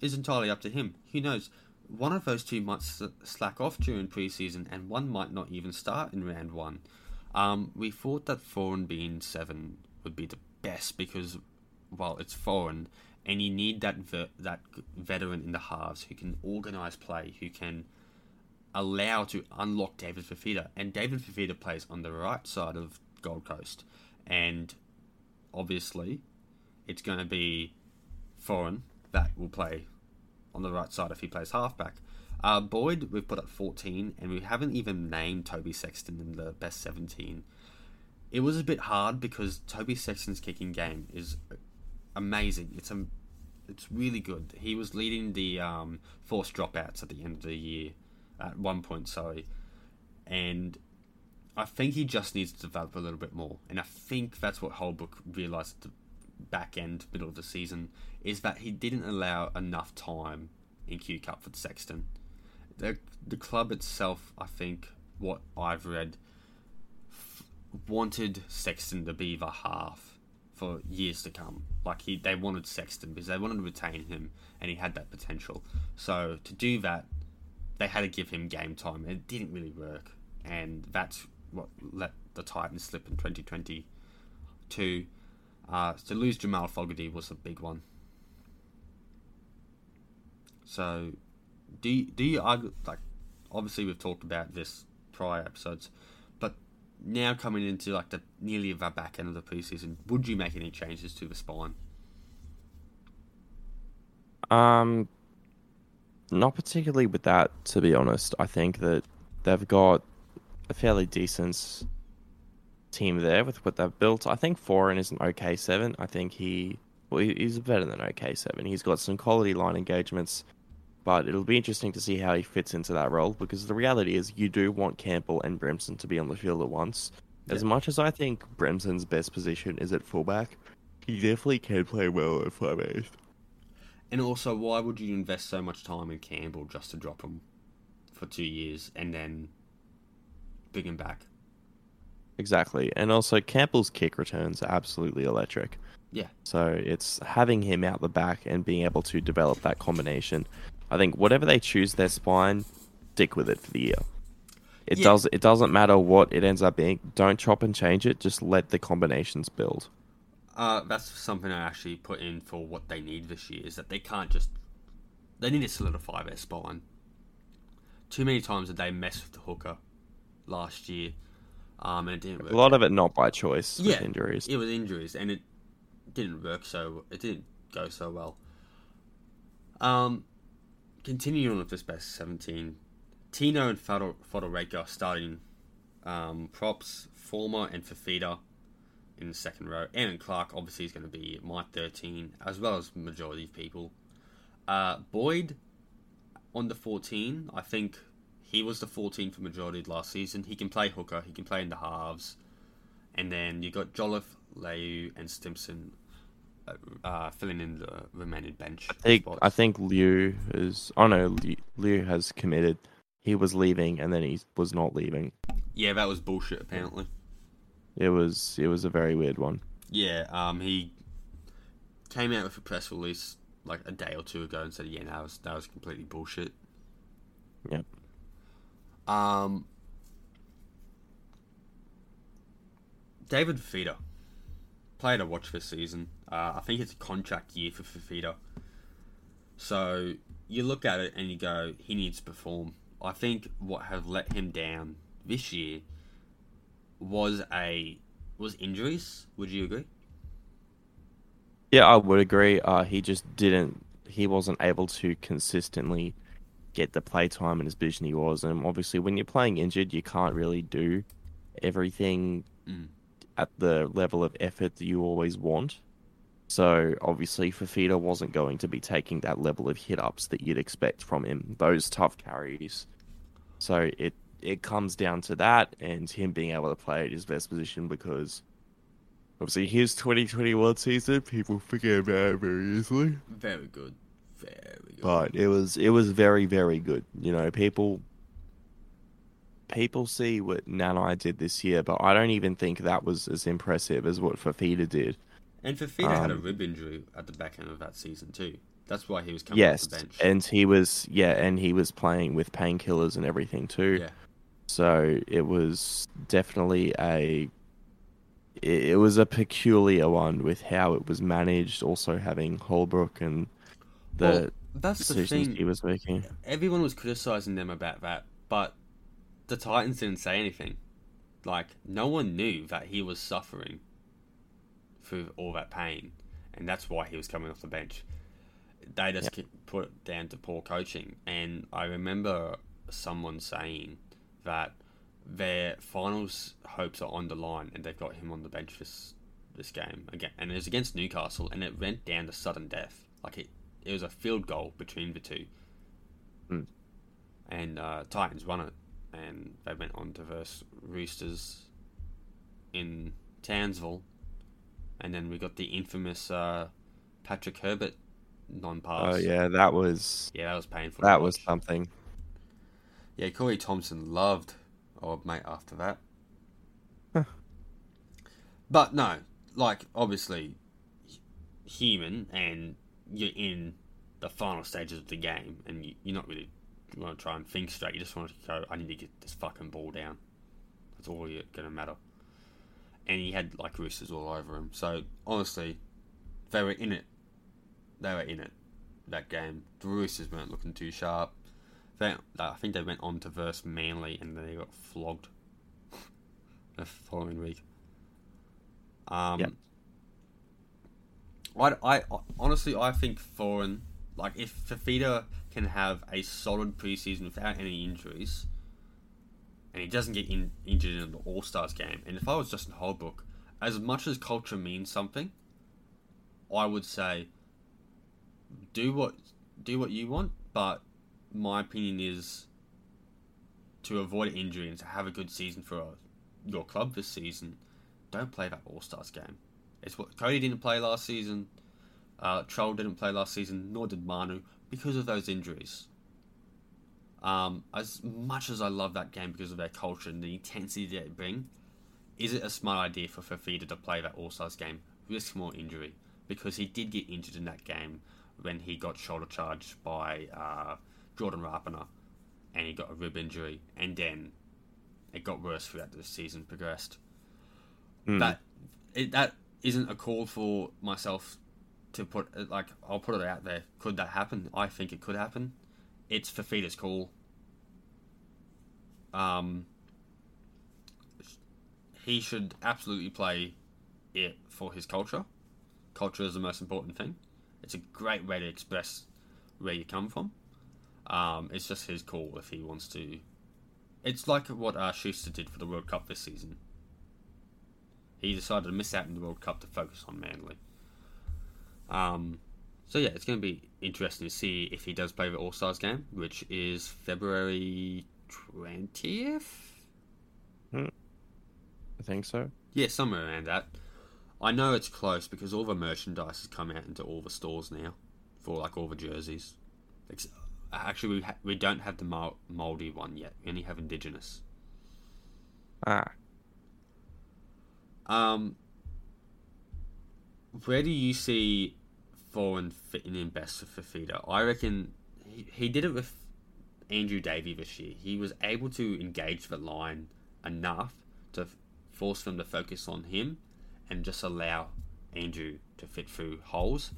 is entirely up to him. Who knows? One of those two might slack off during preseason, and one might not even start in round one. Um, we thought that Foran being seven would be the best because, well, it's Foran, and you need that ve- that veteran in the halves who can organise play, who can allow to unlock David Fifita. And David Fifita plays on the right side of Gold Coast, and obviously, it's going to be Foran that will play on the right side if he plays halfback. Uh, Boyd, we've put at 14, and we haven't even named Toby Sexton in the best 17. It was a bit hard because Toby Sexton's kicking game is amazing. It's a, it's really good. He was leading the um, forced dropouts at the end of the year, at one point, sorry, and I think he just needs to develop a little bit more. And I think that's what Holbrook realised at the back end, middle of the season, is that he didn't allow enough time in Q Cup for Sexton. the the club itself, I think, what I've read, f- wanted Sexton to be the half for years to come. Like he, they wanted Sexton because they wanted to retain him, and he had that potential. So to do that, they had to give him game time. It didn't really work, and that's what let the Titans slip in 2022. Uh, to lose Jamal Fogarty was a big one. So, do you, do you like? Obviously, we've talked about this prior episodes, but now coming into like the nearly the back end of the preseason, would you make any changes to the spine? Um, not particularly with that, to be honest. I think that they've got a fairly decent team there with what they've built. I think Foran is an okay seven. I think he well, he's better than okay seven. He's got some quality line engagements, but it'll be interesting to see how he fits into that role because the reality is you do want Campbell and Brimson to be on the field at once. As much as I think Brimson's best position is at fullback, he definitely can play well at five eight. And also, why would you invest so much time in Campbell just to drop him for two years and then bring him back? Exactly. And also Campbell's kick returns are absolutely electric. Yeah. So it's having him out the back and being able to develop that combination. I think whatever they choose their spine, stick with it for the year. It Yeah. does it doesn't matter what it ends up being. Don't chop and change it, just let the combinations build. Uh, that's something I actually put in for what they need this year is that they can't just they need to solidify their spine. Too many times did they mess with the hooker last year, um, and it didn't work. A lot of it not by choice with yeah, injuries. It was injuries, and it didn't work so. It didn't go so well. Um, continuing on with this best seventeen, Tino and Fodor Fotuaika starting um, props, Fermor and Fifita in the second row. Erin Clark obviously is going to be my thirteen, as well as majority of people. Uh, Boyd on the fourteen, I think he was the fourteen for majority last season. He can play hooker, he can play in the halves. And then you got Jolliffe, Liu, and Stimson uh, uh, filling in the remaining bench. I think spots. I think Liu is. Oh no, Liu, Liu has committed. He was leaving and then he was not leaving. yeah, that was bullshit. Apparently, It was it was a very weird one. yeah. Um, he came out with a press release like a day or two ago and said, "Yeah, that was that was completely bullshit." Yep. Um, David Fifita, player to watch this season. Uh, I think it's a contract year for Fifita. So you look at it and you go, he needs to perform. I think what has let him down this year was a was injuries. Would you agree? Yeah, I would agree. Uh, he just didn't. He wasn't able to consistently get the play time in his position he was, and obviously, when you're playing injured, you can't really do everything Mm. at the level of effort that you always want. So obviously, Fifita wasn't going to be taking that level of hit ups that you'd expect from him. Those tough carries. So it it comes down to that, and him being able to play at his best position because obviously his 2021 season, people forget about it very easily. Very good, very good. But it was it was very very good. You know, people people see what Nanai did this year, but I don't even think that was as impressive as what Fifita did. and Fifita had a um, rib injury at the back end of that season too. That's why he was coming off Yes, the bench. and he was yeah, and he was playing with painkillers and everything too. yeah, So it was definitely a it it was a peculiar one with how it was managed, also having Holbrook and the well, that's the thing. he was making. everyone was criticizing them about that, but the Titans didn't say anything. Like no one knew that he was suffering through all that pain, and that's why he was coming off the bench. They just put it down to poor coaching, and I remember someone saying that their finals hopes are on the line, and they've got him on the bench this this game again, and it was against Newcastle, and it went down to sudden death. Like it, it was a field goal between the two Hmm. and uh, Titans won it, and they went on to verse Roosters in Townsville, and then we got the infamous uh, Patrick Herbert non-pass. Oh yeah, that was yeah, that was painful. that was something. Yeah, Corey Thompson loved old mate after that. Huh. But no, like obviously human, and you're in the final stages of the game, and you, you're not really want to try and think straight. You just want to go. I need to get this fucking ball down. That's all you're gonna matter. And he had like roosters all over him. So honestly, they were in it. They were in it. That game, the roosters weren't looking too sharp. They, I think they went on to verse Manly, and they got flogged the following week. Um, Yep. I, I honestly I think Foran like if Fifita can have a solid preseason without any injuries, and he doesn't get in, injured in the All Stars game, and if I was Justin Holbrook, as much as culture means something, I would say do what do what you want, but my opinion is to avoid injury and to have a good season for your club this season, don't play that All Stars game. It's what Cody didn't play last season. Uh, Troll didn't play last season, nor did Manu, because of those injuries. Um, as much as I love that game because of their culture and the intensity they bring, is it a smart idea for Fifita to play that All Stars game, risk more injury? Because he did get injured in that game when he got shoulder charged by uh, Jordan Rapana, and he got a rib injury, and then it got worse throughout the season progressed. Hmm. That it, that isn't a call for myself to put like I'll put it out there. Could that happen? I think it could happen. It's Fifita's call. Um, he should absolutely play it for his culture. Culture is the most important thing. It's a great way to express where you come from. Um, it's just his call if he wants to. It's like what uh, Schuster did for the World Cup this season. He decided to miss out in the World Cup to focus on Manly. Um, so yeah, it's going to be interesting to see if he does play the All Stars game, which is February twentieth. I think so. Yeah, somewhere around that. I know it's close because all the merchandise has come out into all the stores now for like all the jerseys. Ex- Actually, we ha- we don't have the Maori one yet. We only have Indigenous. Ah, Um, where do you see Foran fitting in best for Fifita? I reckon he, he did it with Andrew Davey this year. He was able to engage the line enough to force them to focus on him and just allow Andrew to fit through holes.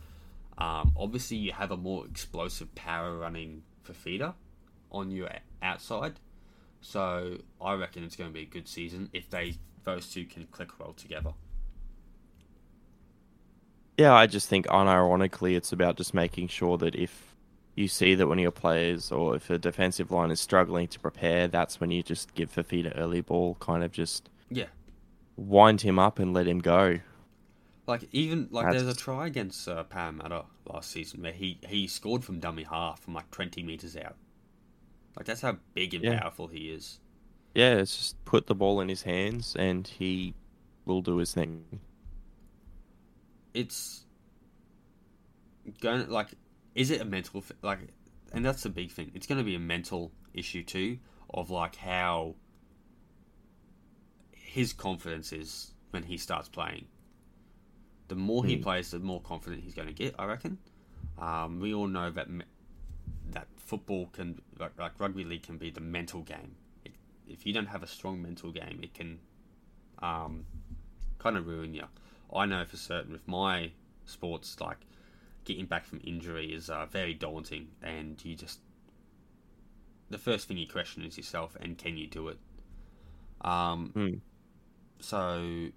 Um, obviously, you have a more explosive power running Fifita on your outside. So I reckon it's going to be a good season if they those two can click well together. yeah. I just think unironically, it's about just making sure that if you see that one of your players or if a defensive line is struggling to prepare, that's when you just give Fifita early ball, kind of just Yeah, wind him up and let him go. like even like there's a try against uh, Parramatta last season where he he scored from dummy half from like 20 meters out. Like that's how big and Yeah. powerful he is. Yeah, it's just put the ball in his hands and he will do his thing. It's going like is it a mental like and that's the big thing. It's going to be a mental issue too of like how his confidence is when he starts playing. The more he Hmm. plays, the more confident he's going to get. I reckon. Um, we all know that me- that football can like, like rugby league can be the mental game. If you don't have a strong mental game, it can um, kind of ruin you. I know for certain with my sports, like getting back from injury is uh, very daunting, and you just the first thing you question is yourself and can you do it. Um, Hmm. so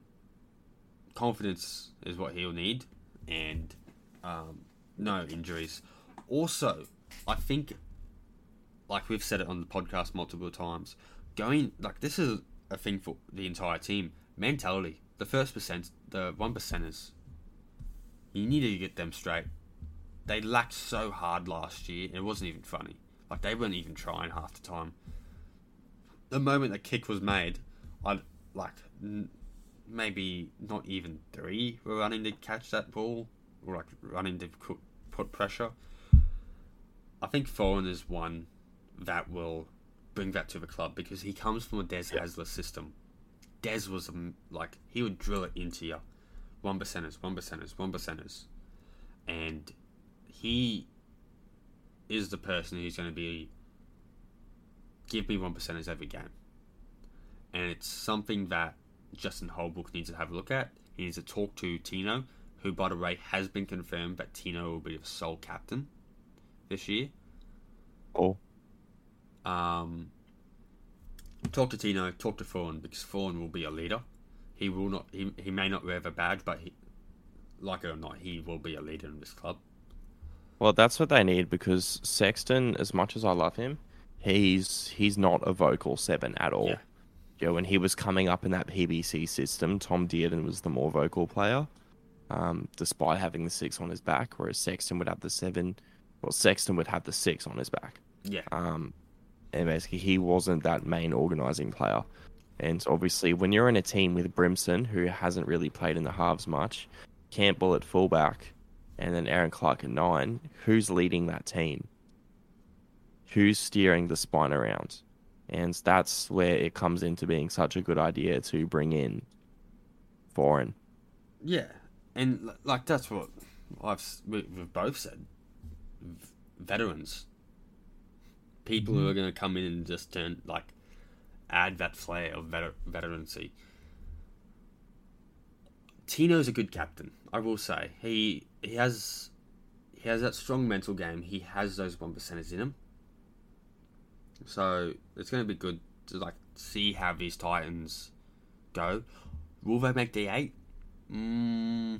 confidence is what he'll need, and um, no injuries. Also, I think, like we've said it on the podcast multiple times, going like this is a thing for the entire team. Mentality, the first percent, the one percenters. You need to get them straight. They lacked so hard last year. It wasn't even funny. Like they weren't even trying half the time. The moment the kick was made, I like n- maybe not even three were running to catch that ball or like running to put pressure. I think Foran is one that will bring that to the club because he comes from a Des Yeah. Hasler system. Des was um, like he would drill it into you, one percenters, one percenters, one percenters, and he is the person who's going to be give me one percenters every game, and it's something that Justin Holbrook needs to have a look at. He needs to talk to Tino, who by the way has been confirmed that Tino will be the sole captain this year. Or Um, talk to Tino, talk to Fawn because Fawn will be a leader. He will not. He, he may not wear the badge, but he, like it or not, he will be a leader in this club. Well, that's what they need because Sexton, as much as I love him, he's he's not a vocal seven at all. Yeah. You know, when he was coming up in that PBC system, Tom Dearden was the more vocal player, um, despite having the six on his back, whereas Sexton would have the seven. Well, Sexton would have the six on his back. Yeah, Um, and basically, he wasn't that main organising player. And obviously, when you're in a team with Brimson, who hasn't really played in the halves much, Campbell at fullback, and then Erin Clark at nine, who's leading that team? Who's steering the spine around? And that's where it comes into being such a good idea to bring in Foran. yeah, and like that's what I've we, we've both said. Veterans, people who are going to come in and just turn like add that flair of veter- veterancy. Tino's a good captain, I will say. He he has he has that strong mental game. He has those one percenters in him. So it's going to be good to like see how these Titans go. Will they make D eight? Mm,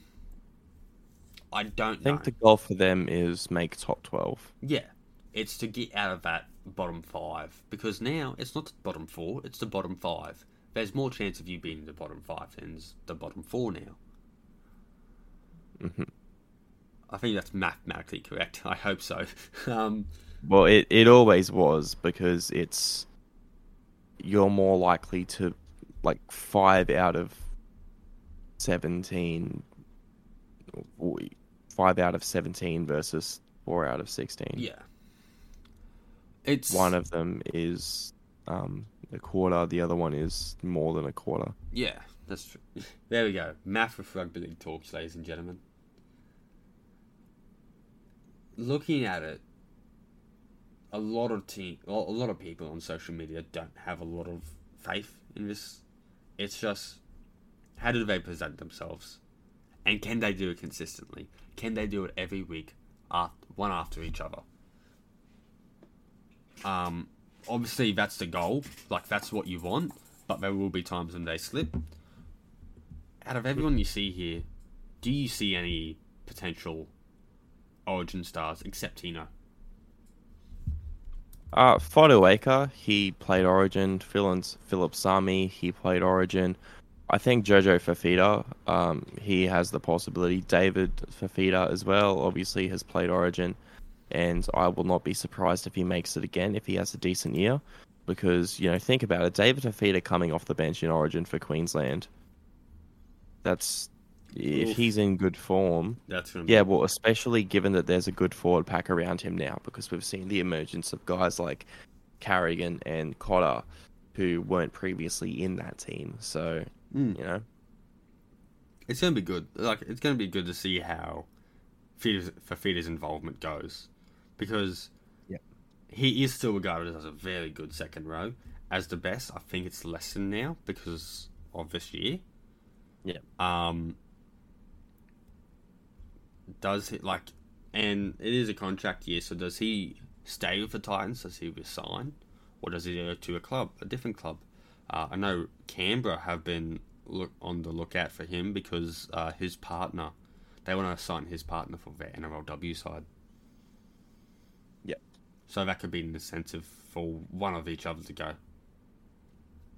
I don't I think know. the goal for them is make top 12. Yeah, it's to get out of that bottom five because now it's not the bottom four; it's the bottom five. There's more chance of you being in the bottom five than the bottom four now. Mhm. I think that's mathematically correct. I hope so. um, Well, it, it always was because it's you're more likely to like five out of seventeen, or five out of seventeen versus four out of sixteen. yeah, it's One of them is um, a quarter. The other one is more than a quarter. Yeah, that's true. There we go. Math with rugby league talks, ladies and gentlemen. Looking at it, a lot of team, a lot of people on social media don't have a lot of faith in this. It's just how do they present themselves, and can they do it consistently? Can they do it every week, after, one after each other? Um, obviously that's the goal. Like that's what you want, but there will be times when they slip. Out of everyone you see here, do you see any potential Origin stars except Tino? Uh, Fotuaika, he played Origin. Phillip Phillip Sami, he played Origin. I think Jojo Fifita, um, he has the possibility. David Fifita as well, obviously has played Origin, and I will not be surprised if he makes it again if he has a decent year, because you know think about it, David Fifita coming off the bench in Origin for Queensland. That's if Oof. he's in good form. That's gonna Yeah, well, especially given that there's a good forward pack around him now, because we've seen the emergence of guys like Carrigan and Cotter, who weren't previously in that team. So Mm. you know, It's gonna be good. Like it's gonna be good to see how Fifita's, Fifita's involvement goes, because Yeah. he is still regarded as a very good second row, as the best. I think it's lessened now because of this year. Yeah. Um. Does he like, and it is a contract year, so does he stay with the Titans? Does he resign, or does he go to a club, a different club? Uh, I know Canberra have been look on the lookout for him because uh, his partner, they want to sign his partner for their NRLW side. Yep. So that could be an incentive for one of each other to go.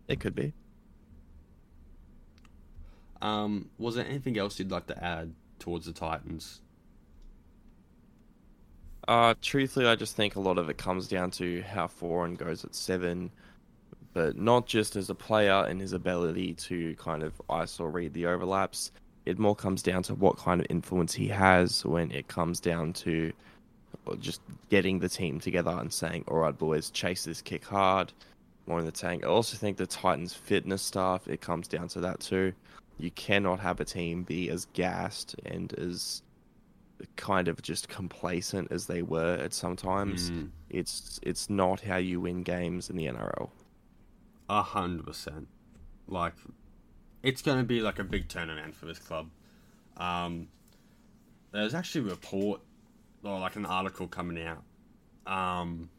it could be. Um, was there anything else you'd like to add towards the Titans? Uh, truthfully, I just think a lot of it comes down to how Foran goes at seven, but not just as a player and his ability to kind of ice or read the overlaps. It more comes down to what kind of influence he has when it comes down to or just getting the team together and saying, "All right, boys, chase this kick hard." More in the tank. I also think the Titans' fitness staff it comes down to that too. You cannot have a team be as gassed and as kind of just complacent as they were at sometimes. Mm. It's it's not how you win games in the NRL. A hundred percent. Like, it's going to be like a big turnaround for this club. Um, there's actually a report or like an article coming out. Um,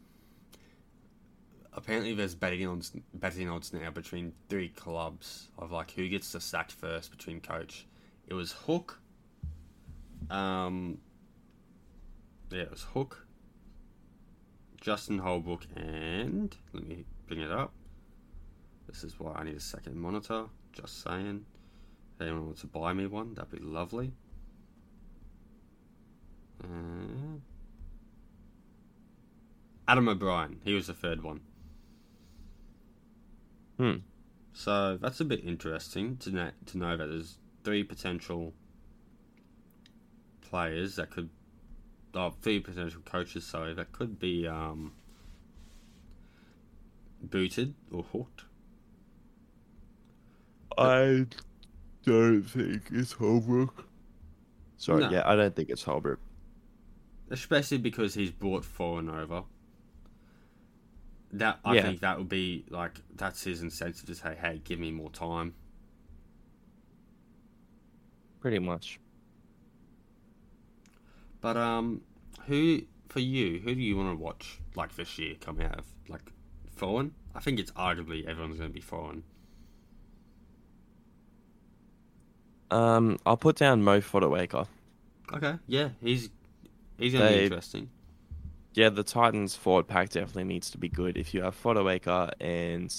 apparently, there's betting odds betting odds now between three clubs of like who gets the sacked first between coach. It was Hook. Um, yeah, it was Hook. Justin Holbrook and let me bring it up. This is why I need a second monitor. Just saying. If anyone wants to buy me one, that'd be lovely. Uh, Adam O'Brien. He was the third one. Hmm. So that's a bit interesting to know, to know that there's three potential players that could, oh, three potential coaches, sorry, that could be um, booted or hooked. I don't think it's Holbrook. Sorry, No. yeah, I don't think it's Holbrook. Especially because he's brought Foran over. That I Yeah. think that would be like that's his incentive to say, "Hey, give me more time." Pretty much. But um, who for you? Who do you want to watch like this year come out of like Foran? I think it's arguably everyone's going to be Foran. Um, I'll put down Mo Fotuaika. Okay, yeah, he's he's going to be interesting. Yeah, the Titans forward pack definitely needs to be good. If you have Fotuaika and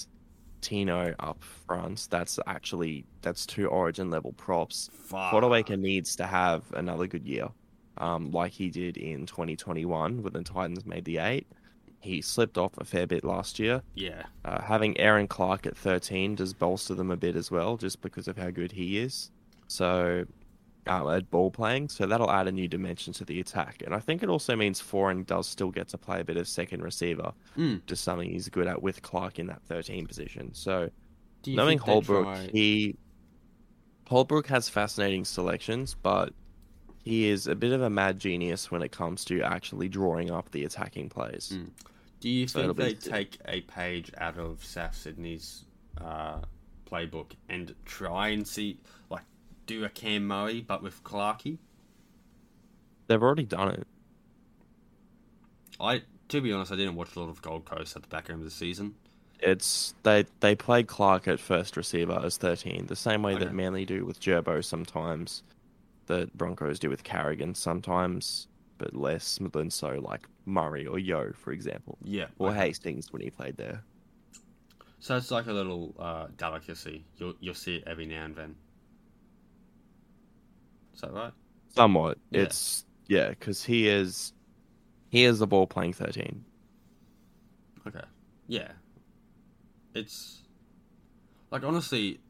Tino up front, that's actually that's two Origin level props. Fuck. Fotuaika needs to have another good year, um, like he did in 2021 when the Titans made the eight. He slipped off a fair bit last year. Yeah, Uh, having Erin Clark at 13 does bolster them a bit as well, just because of how good he is. So, um, at ball playing, so that'll add a new dimension to the attack. And I think it also means Foran does still get to play a bit of second receiver, Mm. just something he's good at with Clark in that 13 position. So, knowing Holbrook, try- he Holbrook has fascinating selections, but he is a bit of a mad genius when it comes to actually drawing up the attacking plays. Mm. Do you So think it'll be they take a page out of South Sydney's uh, playbook and try and see, like, do a Cam Murray but with Clarkey? They've already done it. I, to be honest, I didn't watch a lot of Gold Coast at the back end of the season. It's they they played Clark at first receiver as 13, the same way Okay. that Manly do with Gerbo sometimes, the Broncos do with Carrigan sometimes, but less than so like Murray or Yo, for example, Yeah. or okay. Hastings when he played there. So it's like a little uh, delicacy. You'll you'll see it every now and then. Is that right? Somewhat, Yeah. it's yeah, because he is he is the ball playing 13. Okay. Yeah. It's like honestly,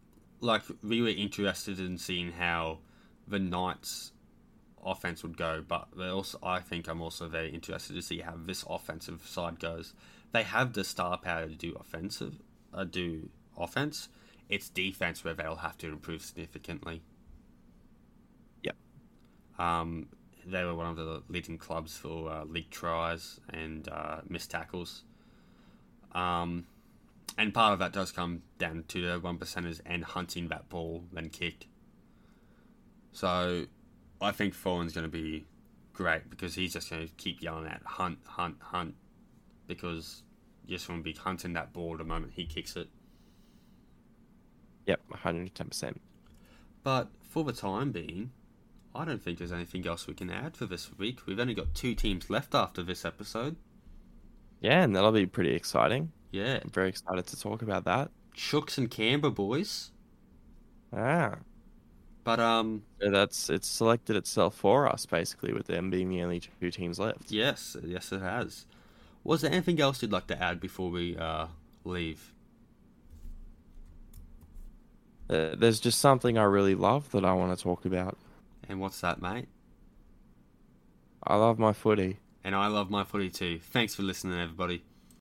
like we were interested in seeing how the Knights offense would go, but they also I think I'm also very interested to see how this offensive side goes. They have the star power to do offensive, uh, do offense. It's defense where they'll have to improve significantly. Um, they were one of the leading clubs for uh, league tries and uh, missed tackles. Um, and part of that does come down to the one percenters and hunting that ball then kicked. So, I think Foran's going to be great because he's just going to keep yelling at hunt, hunt, hunt, because you just want to be hunting that ball the moment he kicks it. Yep, 110%. But for the time being, I don't think there's anything else we can add for this week. We've only got two teams left after this episode. Yeah, and that'll be pretty exciting. Yeah, I'm very excited to talk about that. Chooks and Canberra boys. Ah, But um, so that's it's selected itself for us basically, with them being the only two teams left. yes, yes, it has. Was there anything else you'd like to add before we uh leave? Uh, there's just something I really love that I want to talk about. And what's that, mate? I love my footy. and I love my footy too. Thanks for listening, everybody.